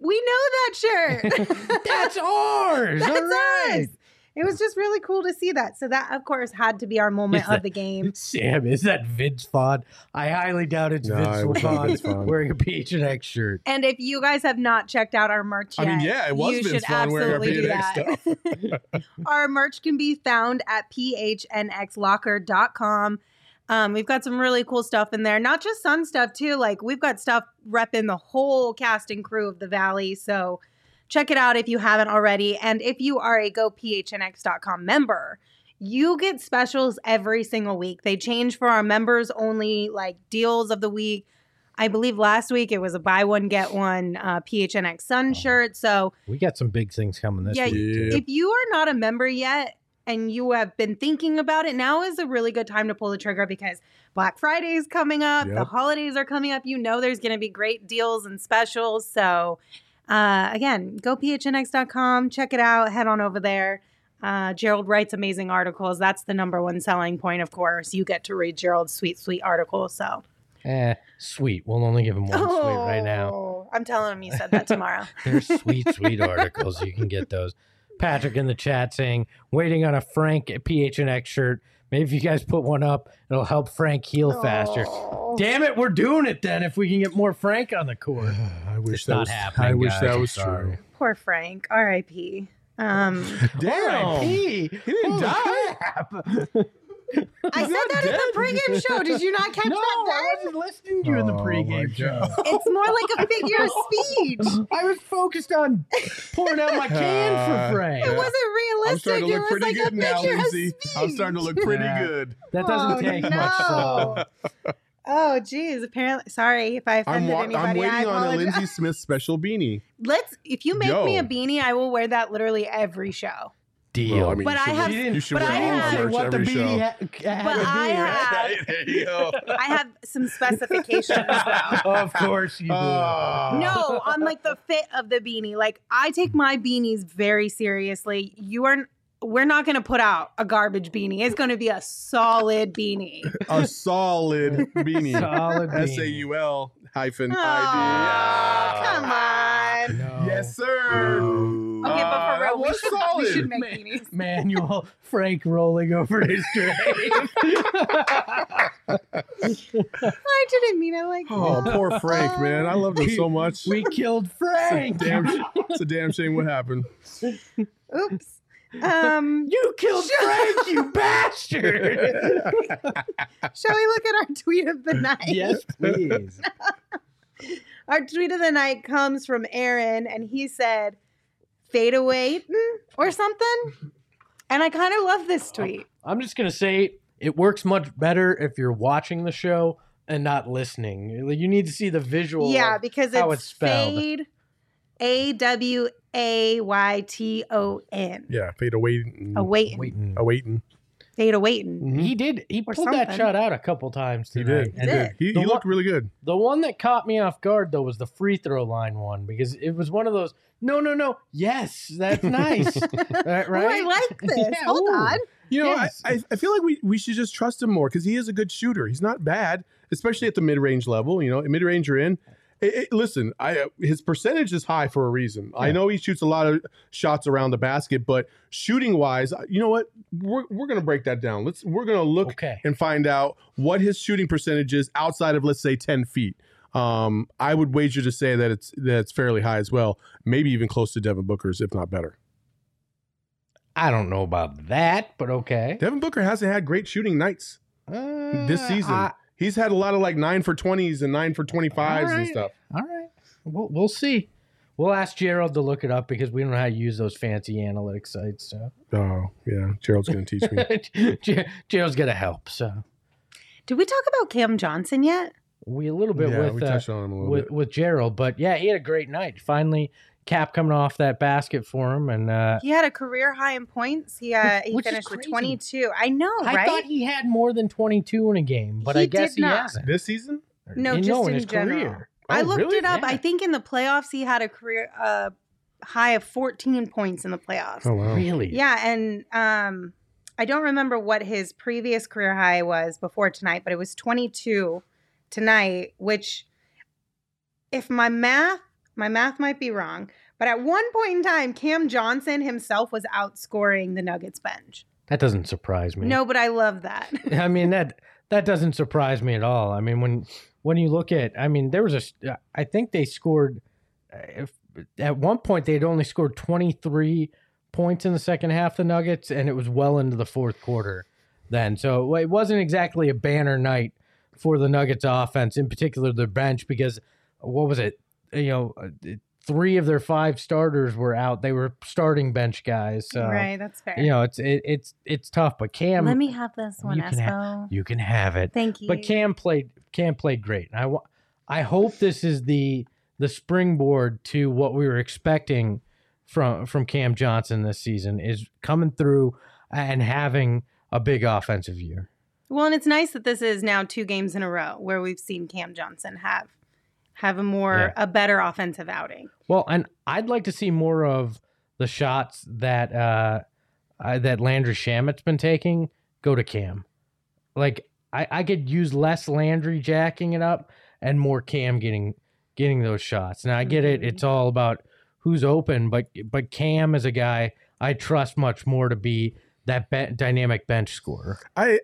we know that shirt. that's ours. That's All right. us. It was just really cool to see that. So that, of course, had to be our moment Is of that- the game. Sam, is that Vince Vaughn? I highly doubt it's No, Vince was Vaughn Vince Vaughn. wearing a Peach and X shirt. And if you guys have not checked out our merch yet, I mean, yeah, it was you Vince should Vaughn wearing our absolutely do that. our merch can be found at phnxlocker.com. Um, we've got some really cool stuff in there, not just Sun stuff too. Like we've got stuff repping the whole cast and crew of the Valley. So check it out if you haven't already. And if you are a gophnx.com member, you get specials every single week. They change for our members only like deals of the week. I believe last week it was a buy one get one uh, PHNX Sun shirt. So We got some big things coming this Yeah, week. too. If you are not a member yet and you have been thinking about it, now is a really good time to pull the trigger because Black Friday is coming up, the holidays are coming up. You know there's going to be great deals and specials. So, uh, again, go phnx.com, check it out, head on over there. Uh, Gerald writes amazing articles. That's the number one selling point, of course. You get to read Gerald's sweet, sweet articles. So, Eh, sweet. We'll only give him one sweet right now. Oh, I'm telling him you said that tomorrow. They're sweet, sweet articles. You can get those. Patrick in the chat saying, waiting on a Frank PHNX shirt. Maybe if you guys put one up, it'll help Frank heal faster. Oh. Damn it, we're doing it then if we can get more Frank on the court. I wish It's that not was, happening, I wish guys. that was sorry. true. Poor Frank. R.I.P. Um, Damn, R.I.P. he didn't Holy die. crap. I said that in the pregame show. Did you not catch no, that I then? wasn't listening to you in the Oh, pregame show. It's more like a figure of speech. I was focused on pouring out my can Uh, for Frank. It wasn't realistic. I'm starting to it look was pretty like good a now, figure of Lindsay. I'm starting to look pretty Yeah. good. That doesn't Oh, take no. much. So. Oh, geez. Apparently, sorry if I I'm, offended wa- anybody. I'm I waiting on a. Lindsay Smith special beanie. Let's. If you make me a beanie, I will wear that literally every show. Deal. Well, I mean, But I have- you should but wear I have- merch what the every beanie show. ha- But to be, I right? have- there you go. I have some specifications though. of course you do. Oh. No, on like the fit of the beanie. Like I take my beanies very seriously. You are we're not going to put out a garbage beanie. It's going to be a solid beanie. a solid beanie. Solid beanie. S A U L hyphen I D. Come on. No. Yes, sir. Okay, but Uh, for real, that we was should, we solid. should make Man. beanies. Manuel Frank rolling over his grave. I didn't mean it like Oh, that. poor Frank, man. I loved him so much. we killed Frank. Damn, It's a damn shame what happened. Oops. Um, You killed Frank, you bastard. shall we look at our tweet of the night? yes, please. Our tweet of the night comes from Aaron, and he said, "Fade away" or something. And I kind of love this tweet. I'm just gonna say it works much better if you're watching the show and not listening. You need to see the visual. Yeah, of because how it's it's spelled. fade, A W A Y T O N. Yeah, fade away. Awaiting, waiting. Awaiting. Fade awaiting. Mm-hmm. He did. He Or pulled that shot out a couple times He tonight. did. He did. He, The he one- looked really good. The one that caught me off guard though was the free throw line one because it was one of those. No, no, no. Yes, that's nice. right? Oh, I like this. Yeah, Hold ooh. on. You know, Yes. I, I, I feel like we, we should just trust him more because he is a good shooter. He's not bad, especially at the mid range level. You know, mid range you're in. It- it- listen, I his percentage is high for a reason. I know he shoots a lot of shots around the basket, but shooting wise, you know what? We're, we're gonna break that down. Let's we're gonna look Okay. and find out what his shooting percentage is outside of let's say 10 feet. Um, I would wager to say that it's that it's fairly high as well, maybe even close to Devin Booker's, if not better. I don't know about that, but okay. Devin Booker hasn't had great shooting nights. this Uh, season. I- He's had a lot of like nine for twenties and nine for twenty fives and stuff. all right. We'll, we'll see. We'll ask Gerald to look it up because we don't know how to use those fancy analytics sites. So Oh yeah, Gerald's gonna teach me. Ger- Gerald's gonna help. So Did we talk about Cam Johnson yet? we a little bit yeah, with we uh, touched on him a little with, bit. with Gerald, but yeah, he had a great night. Finally, Cap coming off that basket for him, and uh, He had a career high in points. He uh, he Which is finished with 22. I know, I right? thought he had more than twenty two in a game, but He I guess did he not. hasn't. This season? No, You just know, in his general. career. I Oh, looked really? it up. I think in the playoffs he had a career uh, high of 14 points in the playoffs. Oh wow. Really? Yeah, and um, I don't remember what his previous career high was before tonight, but it was 22 tonight. Which, if my math, my math might be wrong, but at one point in time, Cam Johnson himself was outscoring the Nuggets bench. That doesn't surprise me. No, but I love that. I mean that that doesn't surprise me at all. I mean when when you look at, I mean there was a, I think they scored, uh, if, at one point they had only scored twenty three points in the second half. The Nuggets, and it was well into the fourth quarter. Then, so it wasn't exactly a banner night for the Nuggets offense, in particular their bench, because what was it? You know, uh, three of their five starters were out. They were starting bench guys. So right, that's fair. you know, it's it, it's it's tough. But Cam, Let me have this one, you can ha- you can have it. Thank you. But Cam played Cam played great. And I wa- I hope this is the the springboard to what we were expecting from from Cam Johnson this season is coming through and having a big offensive year. Well, and it's nice that this is now two games in a row where we've seen Cam Johnson have have a more a better offensive outing. Well, and I'd like to see more of the shots that uh, uh that Landry Shamet's been taking go to Cam. Like I, I could use less Landry jacking it up and more Cam getting getting those shots. Now I get it; Mhm. it's all about who's open, but but Cam is a guy I trust much more to be that be- dynamic bench scorer. I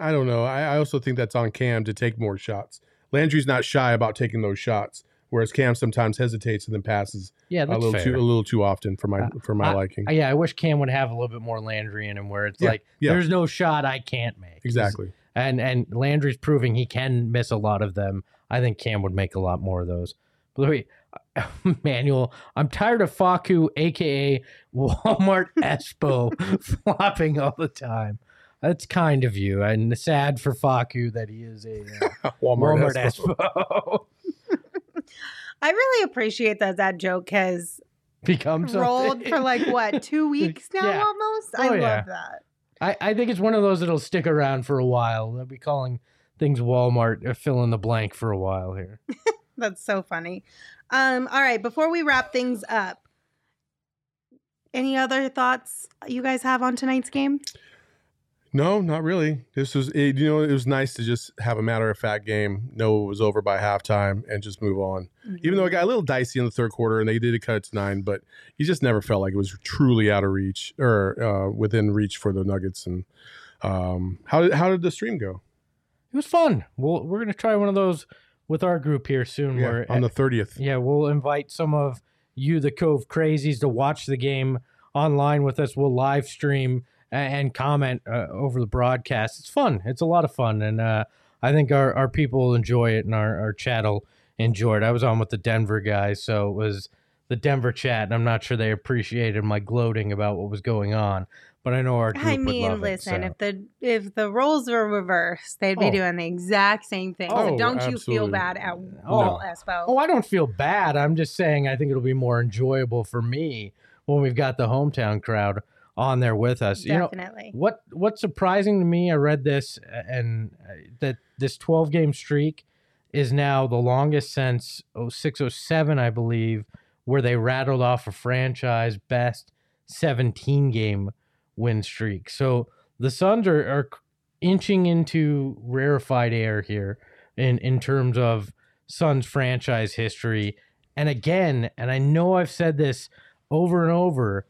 I don't know. I, I also think that's on Cam to take more shots. Landry's not shy about taking those shots, whereas Cam sometimes hesitates and then passes Yeah, a little fair. too a little too often for my Uh, for my I- liking. yeah, I wish Cam would have a little bit more Landry in him, where it's Yeah, like yeah. there's no shot I can't make. exactly. and and Landry's proving he can miss a lot of them. I think Cam would make a lot more of those. By the way, Manuel, I'm tired of Facu, aka Walmart Espo, flopping all the time. That's kind of you, and sad for Facu that he is a uh, Walmart, Walmart Espo. Espo. I really appreciate that that joke has Become something. rolled for like what two weeks now Yeah. almost. I Oh, love yeah. that. I, I think it's one of those that'll stick around for a while. They'll be calling things Walmart uh, fill in the blank for a while here. That's so funny. Um, all right, before we wrap things up, any other thoughts you guys have on tonight's game? No, not really. This was it, you know it was nice to just have a matter of fact game, know it was over by halftime, and just move on. Even though it got a little dicey in the third quarter, and they did a cut it to nine, but you just never felt like it was truly out of reach or uh, within reach for the Nuggets. And um, how did how did the stream go? It was fun. We'll, we're going to try one of those with our group here soon. Yeah, where on the thirtieth. Yeah, we'll invite some of you, the Cove Crazies, to watch the game online with us. We'll live stream and comment uh, over the broadcast. It's fun. It's a lot of fun, and uh, I think our, our people will enjoy it, and our, our chat will enjoy it. I was on with the Denver guys, so it was the Denver chat, and I'm not sure they appreciated my gloating about what was going on. But I know our group I would mean, love listen, it, so. if the if the roles were reversed, they'd be Oh. doing the exact same thing. Oh, so don't you feel bad at No. all, Espo? Oh, I don't feel bad. I'm just saying I think it'll be more enjoyable for me when we've got the hometown crowd on there with us. You know, what what's surprising to me, I read this and uh, that this 12 game streak is now the longest since 0607, I believe, where they rattled off a franchise best 17 game win streak. So the Suns are, are inching into rarefied air here in in terms of Suns franchise history. And again, and I know I've said this over and over,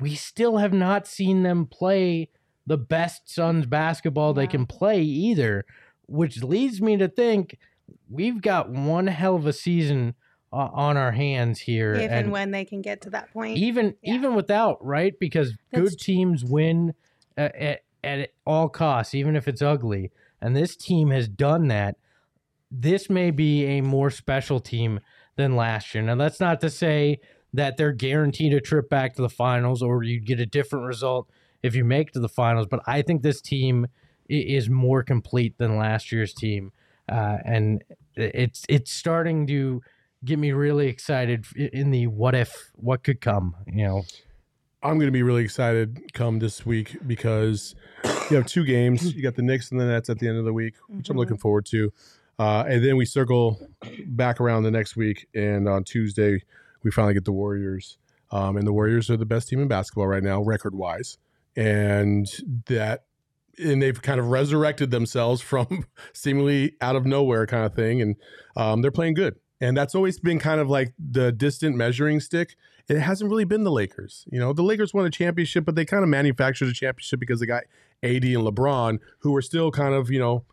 we still have not seen them play the best Suns basketball they can play either, which leads me to think we've got one hell of a season uh, on our hands here. If and, when they can get to that point. even Yeah. even without right because That's good teams win uh, at, at all costs even if it's ugly and this team has done that this may be a more special team than last year now that's not to say that they're guaranteed a trip back to the finals or you get a different result if you make it to the finals but i think this team is more complete than last year's team uh, and it's it's starting to get me really excited in the what if what could come you know I'm going to be really excited come this week because you have two games. You got the Knicks and the Nets at the end of the week, which I'm Mhm. looking forward to. Uh, and then we circle back around the next week, and on Tuesday we finally get the Warriors. Um, and the Warriors are the best team in basketball right now, record wise, and that and they've kind of resurrected themselves from seemingly out of nowhere kind of thing, and um, they're playing good. And that's always been kind of like the distant measuring stick it hasn't really been the Lakers. You know, the Lakers won a championship, but they kind of manufactured a championship because they got AD and LeBron, who were still kind of, you know,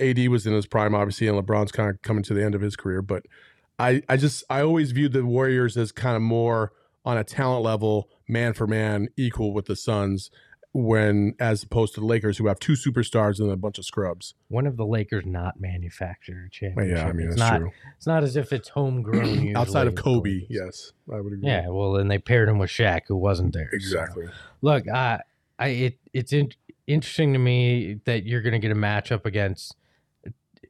AD was in his prime, obviously, and LeBron's kind of coming to the end of his career. But I, I just, I always viewed the Warriors as kind of more on a talent level, man for man, equal with the Suns, when as opposed to the Lakers, who have two superstars and a bunch of scrubs. One of the lakers not manufactured championship Yeah, I mean, it's not true. it's not as if it's homegrown Outside of Kobe, yes, I would agree. yeah well and they paired him with Shaq who wasn't there so. exactly. Look, uh, I it it's in, interesting to me that you're going to get a matchup against.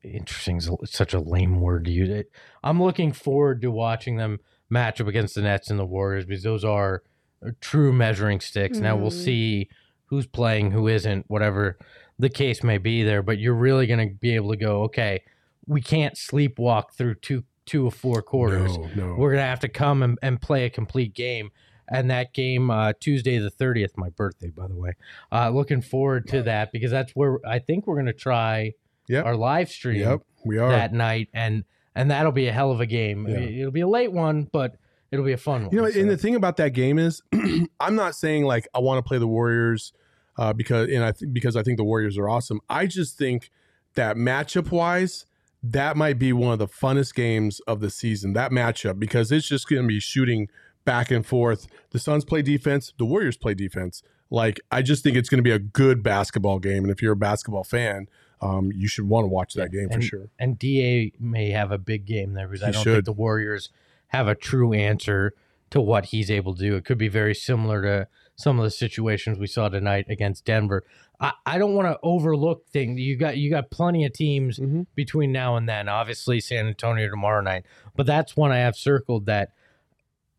Interesting is such a lame word to use. It. I'm looking forward to watching them match up against the Nets and the Warriors because those are uh, true measuring sticks. Now we'll Mhm. see who's playing, who isn't, whatever the case may be there. But you're really going to be able to go, okay, we can't sleepwalk through two two or four quarters No, no. we're gonna have to come and, and play a complete game and that game uh, tuesday the 30th my birthday by the way uh, looking forward to that because that's where i think we're gonna try Yep. our live stream Yep, we are. that night and and that'll be a hell of a game Yeah. It- it'll be a late one but it'll be a fun one You know, so. and the thing about that game is, I'm not saying like I want to play the Warriors uh, because and I th- because I think the Warriors are awesome. I just think that matchup wise, that might be one of the funnest games of the season. That matchup because it's just going to be shooting back and forth. The Suns play defense, the Warriors play defense. Like I just think it's going to be a good basketball game, and if you're a basketball fan, um, you should want to watch that game for and, sure. And Da may have a big game there because I don't should. think the Warriors have a true answer to what he's able to do. It could be very similar to some of the situations we saw tonight against Denver. I, I don't want to overlook things. You got you got plenty of teams Mhm. between now and then. Obviously San Antonio tomorrow night, but that's one I have circled that.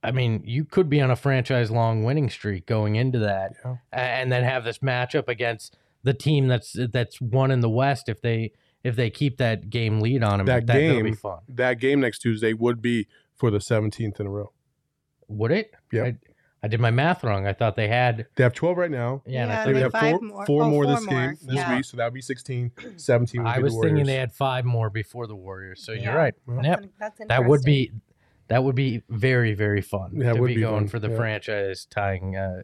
I mean, you could be on a franchise long winning streak going into that, Yeah. and then have this matchup against the team that's that's one in the West if they if they keep that game lead on them. That that that'll be game- fun. That game next Tuesday would be for the 17th in a row. Would it? Yep. I, I did my math wrong. I thought they had. They have 12 right now. Yeah, and I Yeah, thought They they have have five four, more. four Oh, more four this more. game this Yeah. week, so that would be 16. 17 would I be was the thinking they had five more before the Warriors. So Yeah. you're right. Well, Yep. That's, that's That would be that would be very very fun Yeah, it to would be, be going fun. for the Yeah. franchise tying uh,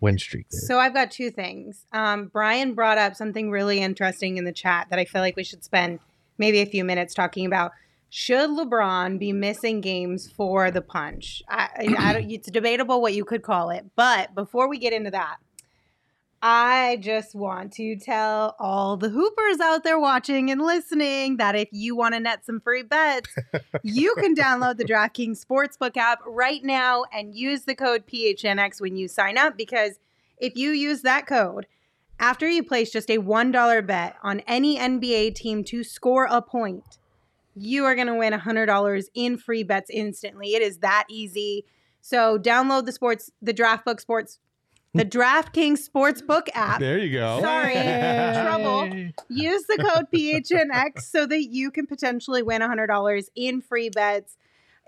win streak there. So I've got two things. Um, Brian brought up something really interesting in the chat that I feel like we should spend maybe a few minutes talking about. Should LeBron be missing games for the punch? I, I, it's debatable what you could call it. But before we get into that, I just want to tell all the hoopers out there watching and listening that if you want to net some free bets, you can download the DraftKings Sportsbook app right now and use the code PHNX when you sign up because if you use that code, after you place just a $1 bet on any NBA team to score a point, you are going to win $100 in free bets instantly. It is that easy. So download the sports the DraftBook Sports the DraftKings Sportsbook app. There you go. Sorry, trouble. Use the code PHNX so that you can potentially win $100 in free bets.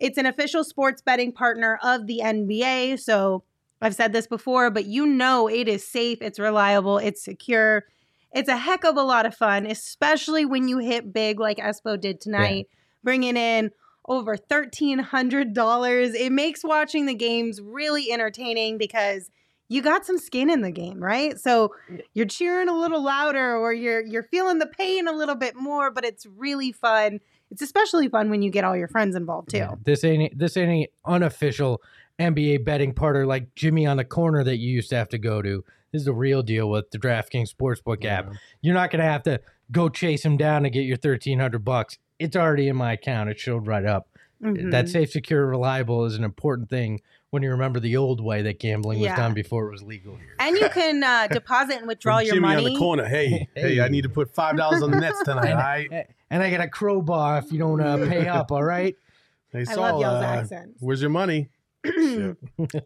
It's an official sports betting partner of the NBA. So I've said this before, but you know it is safe, it's reliable, it's secure. It's a heck of a lot of fun, especially when you hit big like Espo did tonight, bringing in over $1,300. It makes watching the games really entertaining because you got some skin in the game, right? So you're cheering a little louder or you're you're feeling the pain a little bit more, but it's really fun. It's especially fun when you get all your friends involved too. Yeah, this ain't this ain't any unofficial NBA betting partner like Jimmy on the corner that you used to have to go to. This is the real deal with the DraftKings Sportsbook app. You're not gonna have to go chase him down to get your thirteen hundred bucks. It's already in my account. It showed right up. Mhm. That safe, secure, reliable is an important thing when you remember the old way that gambling was done before it was legal here. and you can uh, deposit and withdraw From your Jimmy money. on the corner. Hey, hey, I need to put five dollars on the nets tonight. all right? And I got a crowbar if you don't uh, pay up. All right. Hey, I love y'all's uh, accents. Where's your money?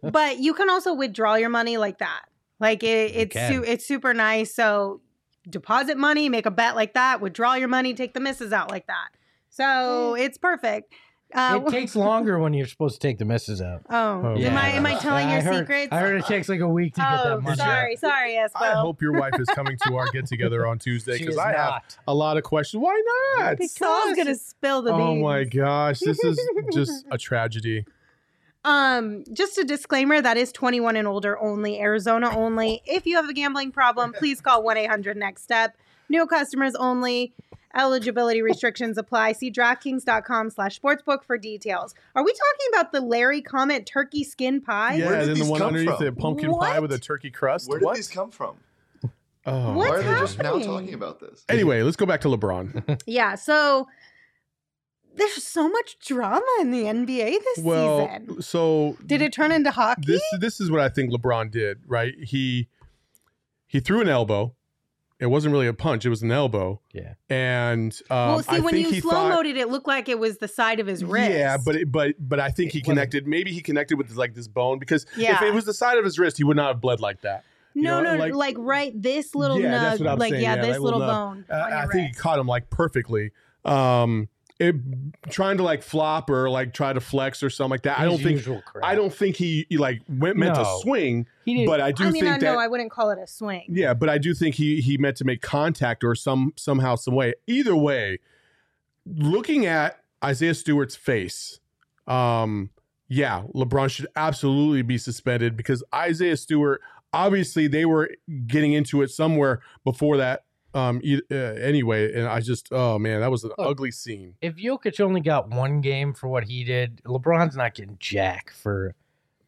But you can also withdraw your money like that. Like it, it's su- it's super nice. So deposit money, make a bet like that, withdraw your money, take the misses out like that. So it's perfect. Uh, it takes longer when you're supposed to take the misses out. oh, Oh, am I am I yeah. telling I your heard- secrets? I heard it takes like a week to get oh, that money. sorry, sorry, Espo. I hope your wife is coming to our get together on Tuesday because is I have a lot of questions. Why not? Because I'm gonna spill the beans. Oh beans. my gosh, this is just a tragedy. Um, just a disclaimer that is 21 and older only, Arizona only. If you have a gambling problem, please call 1 800 Next Step. New customers only. Eligibility restrictions apply. See DraftKings.com slash sportsbook for details. Are we talking about the Larry Comment turkey skin pie? yeah, Where and did then the these one come underneath from? the pumpkin pie What? with a turkey crust. Where did what? these come from? Oh. What's Why are they just now happening? talking about this? Anyway, let's go back to LeBron. Yeah, so there's so much drama in the NBA this well, season. so Did it turn into hockey? this this is what I think LeBron did, right? He he threw an elbow. It wasn't really a punch; it was an elbow. Yeah. And um, well, see, I when think you he slow thought, moted it, looked like it was the side of his wrist. Yeah, but it, but but I think he It wasn't- connected. Maybe he connected with like this bone because if it was the side of his wrist, he would not have bled like that. No, know, no, like- like, right this little Yeah, that's nug, what I'm like saying, yeah, yeah, this that little little bone. Uh, on your I think he caught him like perfectly. Um, it trying to like flop or like try to flex or something like that. I don't think crap. I don't think he, he, like went meant to swing, He didn't. but I do I mean, think I that know I wouldn't call it a swing. yeah, but I do think he he meant to make contact or some somehow some way. Either way, looking at Isaiah Stewart's face, um, yeah, LeBron should absolutely be suspended because Isaiah Stewart obviously they were getting into it somewhere before that. Um, e- uh, anyway, and I just oh man, that was an Look, ugly scene. if Jokic only got one game for what he did, LeBron's not getting jack for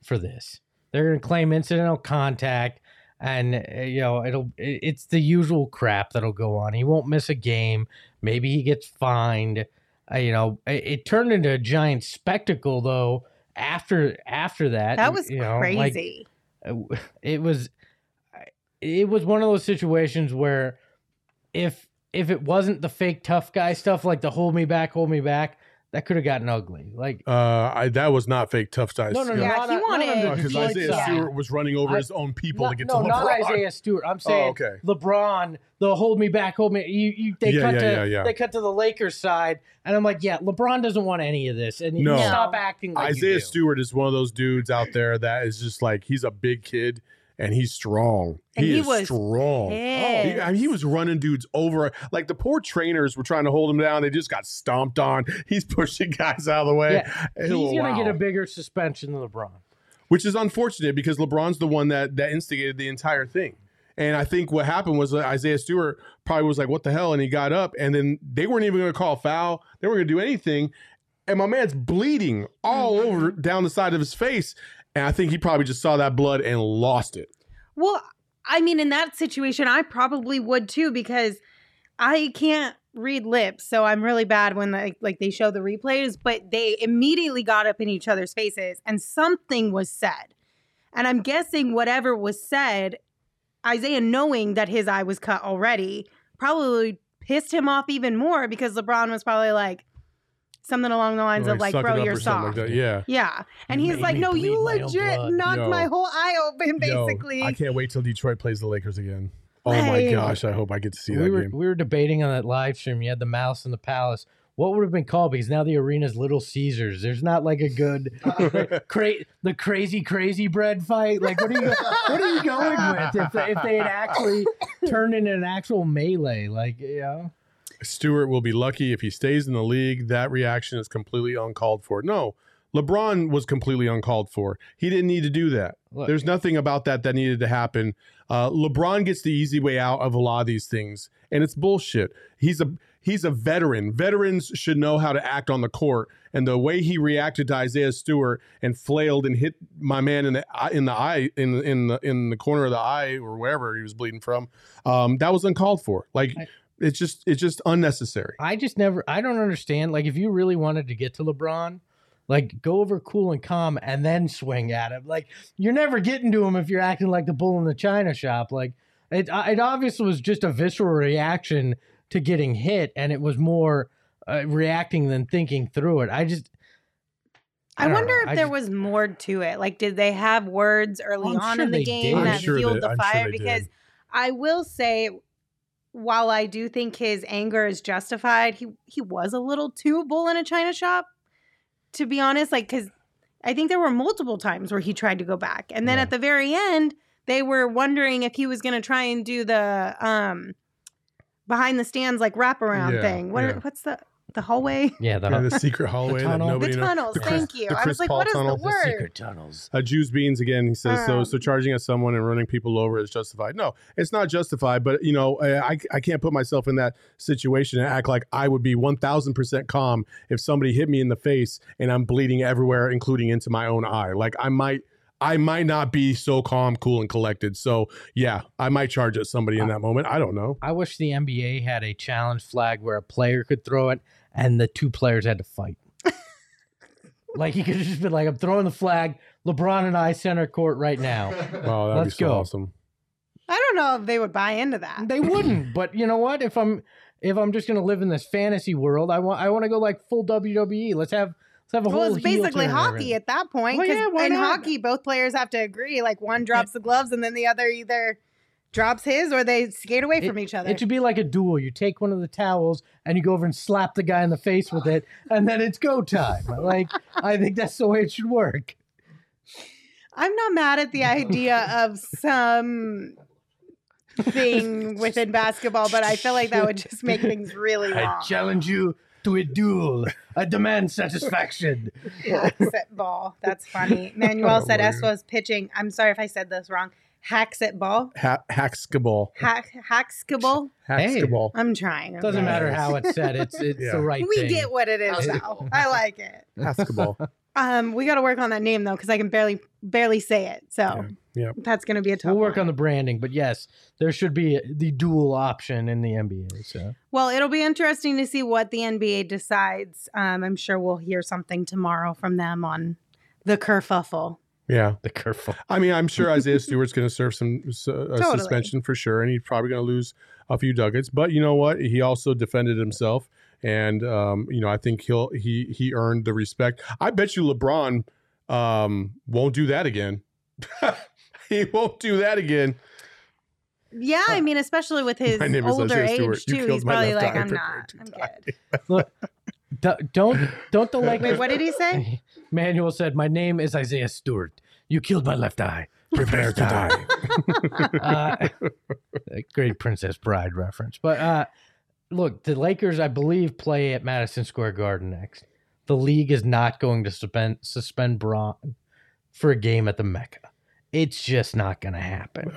for this. They're going to claim incidental contact, and uh, you know it'll it- it's the usual crap that'll go on. He won't miss a game. Maybe he gets fined. Uh, you know, it, it turned into a giant spectacle though. After after that, That was you know, crazy. uh, it was it was one of those situations where if if it wasn't the fake tough guy stuff like the hold me back hold me back that could have gotten ugly like Uh, I that was not fake tough ties. no no no Yeah, not, he wanted- because Isaiah side. Stewart was running over I- his own people Not- to get no, to not Isaiah Stewart. I'm saying okay. LeBron, the hold me back, hold me. You, you they Yeah, cut yeah, to yeah, yeah. they cut to the Lakers side, and I'm like, yeah, LeBron doesn't want any of this, and you No. stop acting like you Isaiah do. Stewart is one of those dudes out there that is just like he's a big kid and he's strong. And he, he is was strong. He. I mean, he was running dudes over. Like the poor trainers were trying to hold him down. They just got stomped on. He's pushing guys out of the way. Yeah, He's Oh, gonna wow. get a bigger suspension than LeBron. which is unfortunate because LeBron's the one that that instigated the entire thing. And I think what happened was that Isaiah Stewart probably was like, "What the hell?" and he got up, and then they weren't even going to call a foul. They weren't going to do anything, and my man's bleeding all Mhm. over down the side of his face. And I think he probably just saw that blood and lost it. Well, I mean, in that situation, I probably would too because I can't read lips, so I'm really bad when like like they show the replays. But they immediately got up in each other's faces, and something was said, and I'm guessing whatever was said, Isaiah, knowing that his eye was cut already, probably pissed him off even more because LeBron was probably like something along the lines of like, suck it "Bro, you're soft." like that. Yeah. Yeah, and You he's like, "No, you bleed my legit knocked Yo. my whole eye open, Yo, basically." I can't wait till Detroit plays the Lakers again. Oh my gosh, I hope I get to see we that were game. we were debating on that live stream. You had the mouse and the palace. What would have been called? Because now the arena's Little Caesars. There's not like a good cra- the crazy crazy bread fight. Like what are you what are you going with if if they had actually turned into an actual melee? Like you know, Stewart will be lucky if he stays in the league. That reaction is completely uncalled for. No, LeBron was completely uncalled for. He didn't need to do that. Look. There's nothing about that that needed to happen. Uh, LeBron gets the easy way out of a lot of these things, and it's bullshit. He's a he's a veteran. Veterans should know how to act on the court, and the way he reacted to Isaiah Stewart and flailed and hit my man in the in the eye in in the in the corner of the eye or wherever he was bleeding from, um, that was uncalled for. Like I- it's just it's just unnecessary. I just never I don't understand. Like if you really wanted to get to LeBron. Like go over cool and calm and then swing at him. Like you're never getting to him if you're acting like the bull in the china shop. Like it, it obviously was just a visceral reaction to getting hit, and it was more uh, reacting than thinking through it. I just, I, don't wonder know. if I there just- was more to it. Like, did they have words early I'm on sure in the game did. that sure fueled they- the I'm fire? they because did. I will say, while I do think his anger is justified, he he was a little too bull in a china shop. To be honest, like because I think there were multiple times where he tried to go back, and then Yeah. at the very end, they were wondering if he was going to try and do the um behind the stands like wraparound Yeah, thing. What yeah. are, what's the the hallway? yeah, the, Yeah, the secret hallway that tunnel. nobody the knows. tunnels. The Chris- thank you. the I Chris was like, Paul what is tunnel. the The secret tunnels. Uh, Jews Beans again. He says so. Um, So charging at someone and running people over is justified. No, it's not justified. But you know, I I can't put myself in that situation and act like I would be one thousand percent calm if somebody hit me in the face and I'm bleeding everywhere, including into my own eye. Like I might. I might not be so calm, cool, and collected. So, yeah, I might charge at somebody in that moment. I don't know. I wish the NBA had a challenge flag where a player could throw it and the two players had to fight. like he could have just been like, I'm throwing the flag. LeBron and I center court right now. Wow, that'd Let's be so go. awesome. I don't know if they would buy into that. They wouldn't, but you know what? If I'm if I'm just gonna live in this fantasy world, I want I want to go like full WWE. Let's have let's have a well, whole it's basically hockey at that point. Well, yeah, why in not? hockey, both players have to agree. Like one drops the gloves, and then the other either drops his or they skate away from each other. It should be like a duel. You take one of the towels and you go over and slap the guy in the face with it, and then it's go time. Like I think that's the way it should work. I'm not mad at the idea of some thing within basketball, but I feel like that would just make things really I challenge you to a duel. I demand satisfaction. Hackset ball. That's funny. Manuel said S was pitching. I'm sorry if I said this wrong. Hackset ball. Ha- Hackskaball. Hack hackskable. Hey. Hackskaball. I'm trying. Doesn't okay? matter how it's said. It's it's Yeah. the right thing. We thing. get what it is now. I like it. Hackskaball. Um, we got to work on that name though, because I can barely barely say it. So Yeah. that's gonna be a tough. We'll work one. on the branding, but yes, there should be the dual option in the NBA. So Well, it'll be interesting to see what the NBA decides. Um, I'm sure we'll hear something tomorrow from them on the kerfuffle. Yeah. the curve. I mean, I'm sure Isaiah Stewart's going to serve some uh, Totally. suspension for sure, and he's probably going to lose a few ducats. But you know what? He also defended himself, and um, you know, I think he'll he he earned the respect. I bet you LeBron um, won't do that again. he won't do that again. Yeah, I mean, especially with his My name is older age too. He's probably like. I'm not. I'm good. Look, do- don't don't the Lakers. Wait, what did he say? Manuel said, "My name is Isaiah Stewart. You killed my left eye. Prepare to die." uh, great Princess Bride reference. But uh, look, the Lakers, I believe, play at Madison Square Garden next. The league is not going to suspend suspend Bron for a game at the Mecca. It's just not going to happen.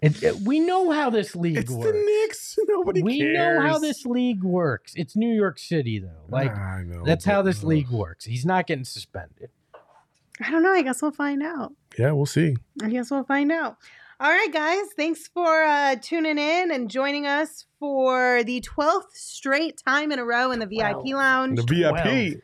It, it- we know how this league It's works. the Knicks. Nobody cares. we cares. know how this league works. It's New York City though. Like I know. that's how this league works. He's not getting suspended. I don't know. I guess we'll find out. Yeah, we'll see. I guess we'll find out. All right, guys. Thanks for uh, tuning in and joining us for the 12th straight time in a row in the VIP Wow. lounge. The VIP. 12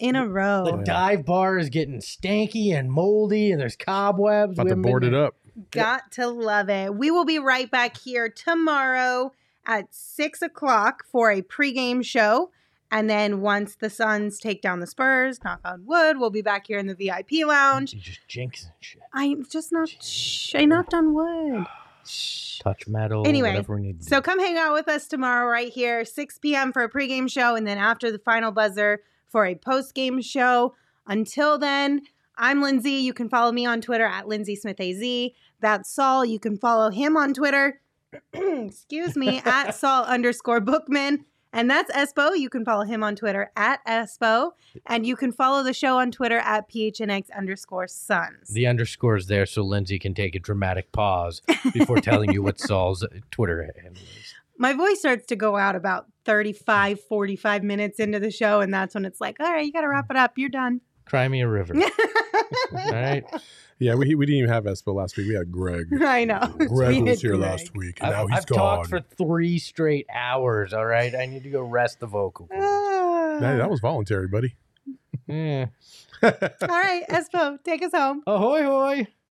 in a row. The oh, dive bar is getting stanky and moldy, and there's cobwebs. About We to board it up. Got to love it. We will be right back here tomorrow at six o'clock for a pregame show. And then once the Suns take down the Spurs, knock on wood, we'll be back here in the VIP lounge. You just jinxing shit. I just knocked, shh, I knocked on wood. Shh. Touch metal. Anyway, whatever we need to So do. come hang out with us tomorrow right here, 6 p.m. for a pregame show, and then after the final buzzer for a post game show. Until then, I'm Lindsay. You can follow me on Twitter at Lindsay Smith AZ. That's Saul. You can follow him on Twitter. excuse me, at Saul underscore Bookman. And that's Espo. You can follow him on Twitter at Espo. And you can follow the show on Twitter at PHNX underscore Suns. the underscore is there so Lindsay can take a dramatic pause before telling you what Saul's Twitter handle is. My voice starts to go out about 35 45 minutes into the show and that's when it's like all right you gotta wrap it up you're done Cry me a river. All right. Yeah, we, we didn't even have Espo last week. We had Greg. i know Greg We was here Greg. last week, and I've, now he's I've gone. Talked for three straight hours. All right. I need to go rest the vocal cords. Ah. Hey, that was voluntary, buddy. Yeah. all right espo take us home Ahoy, hoy.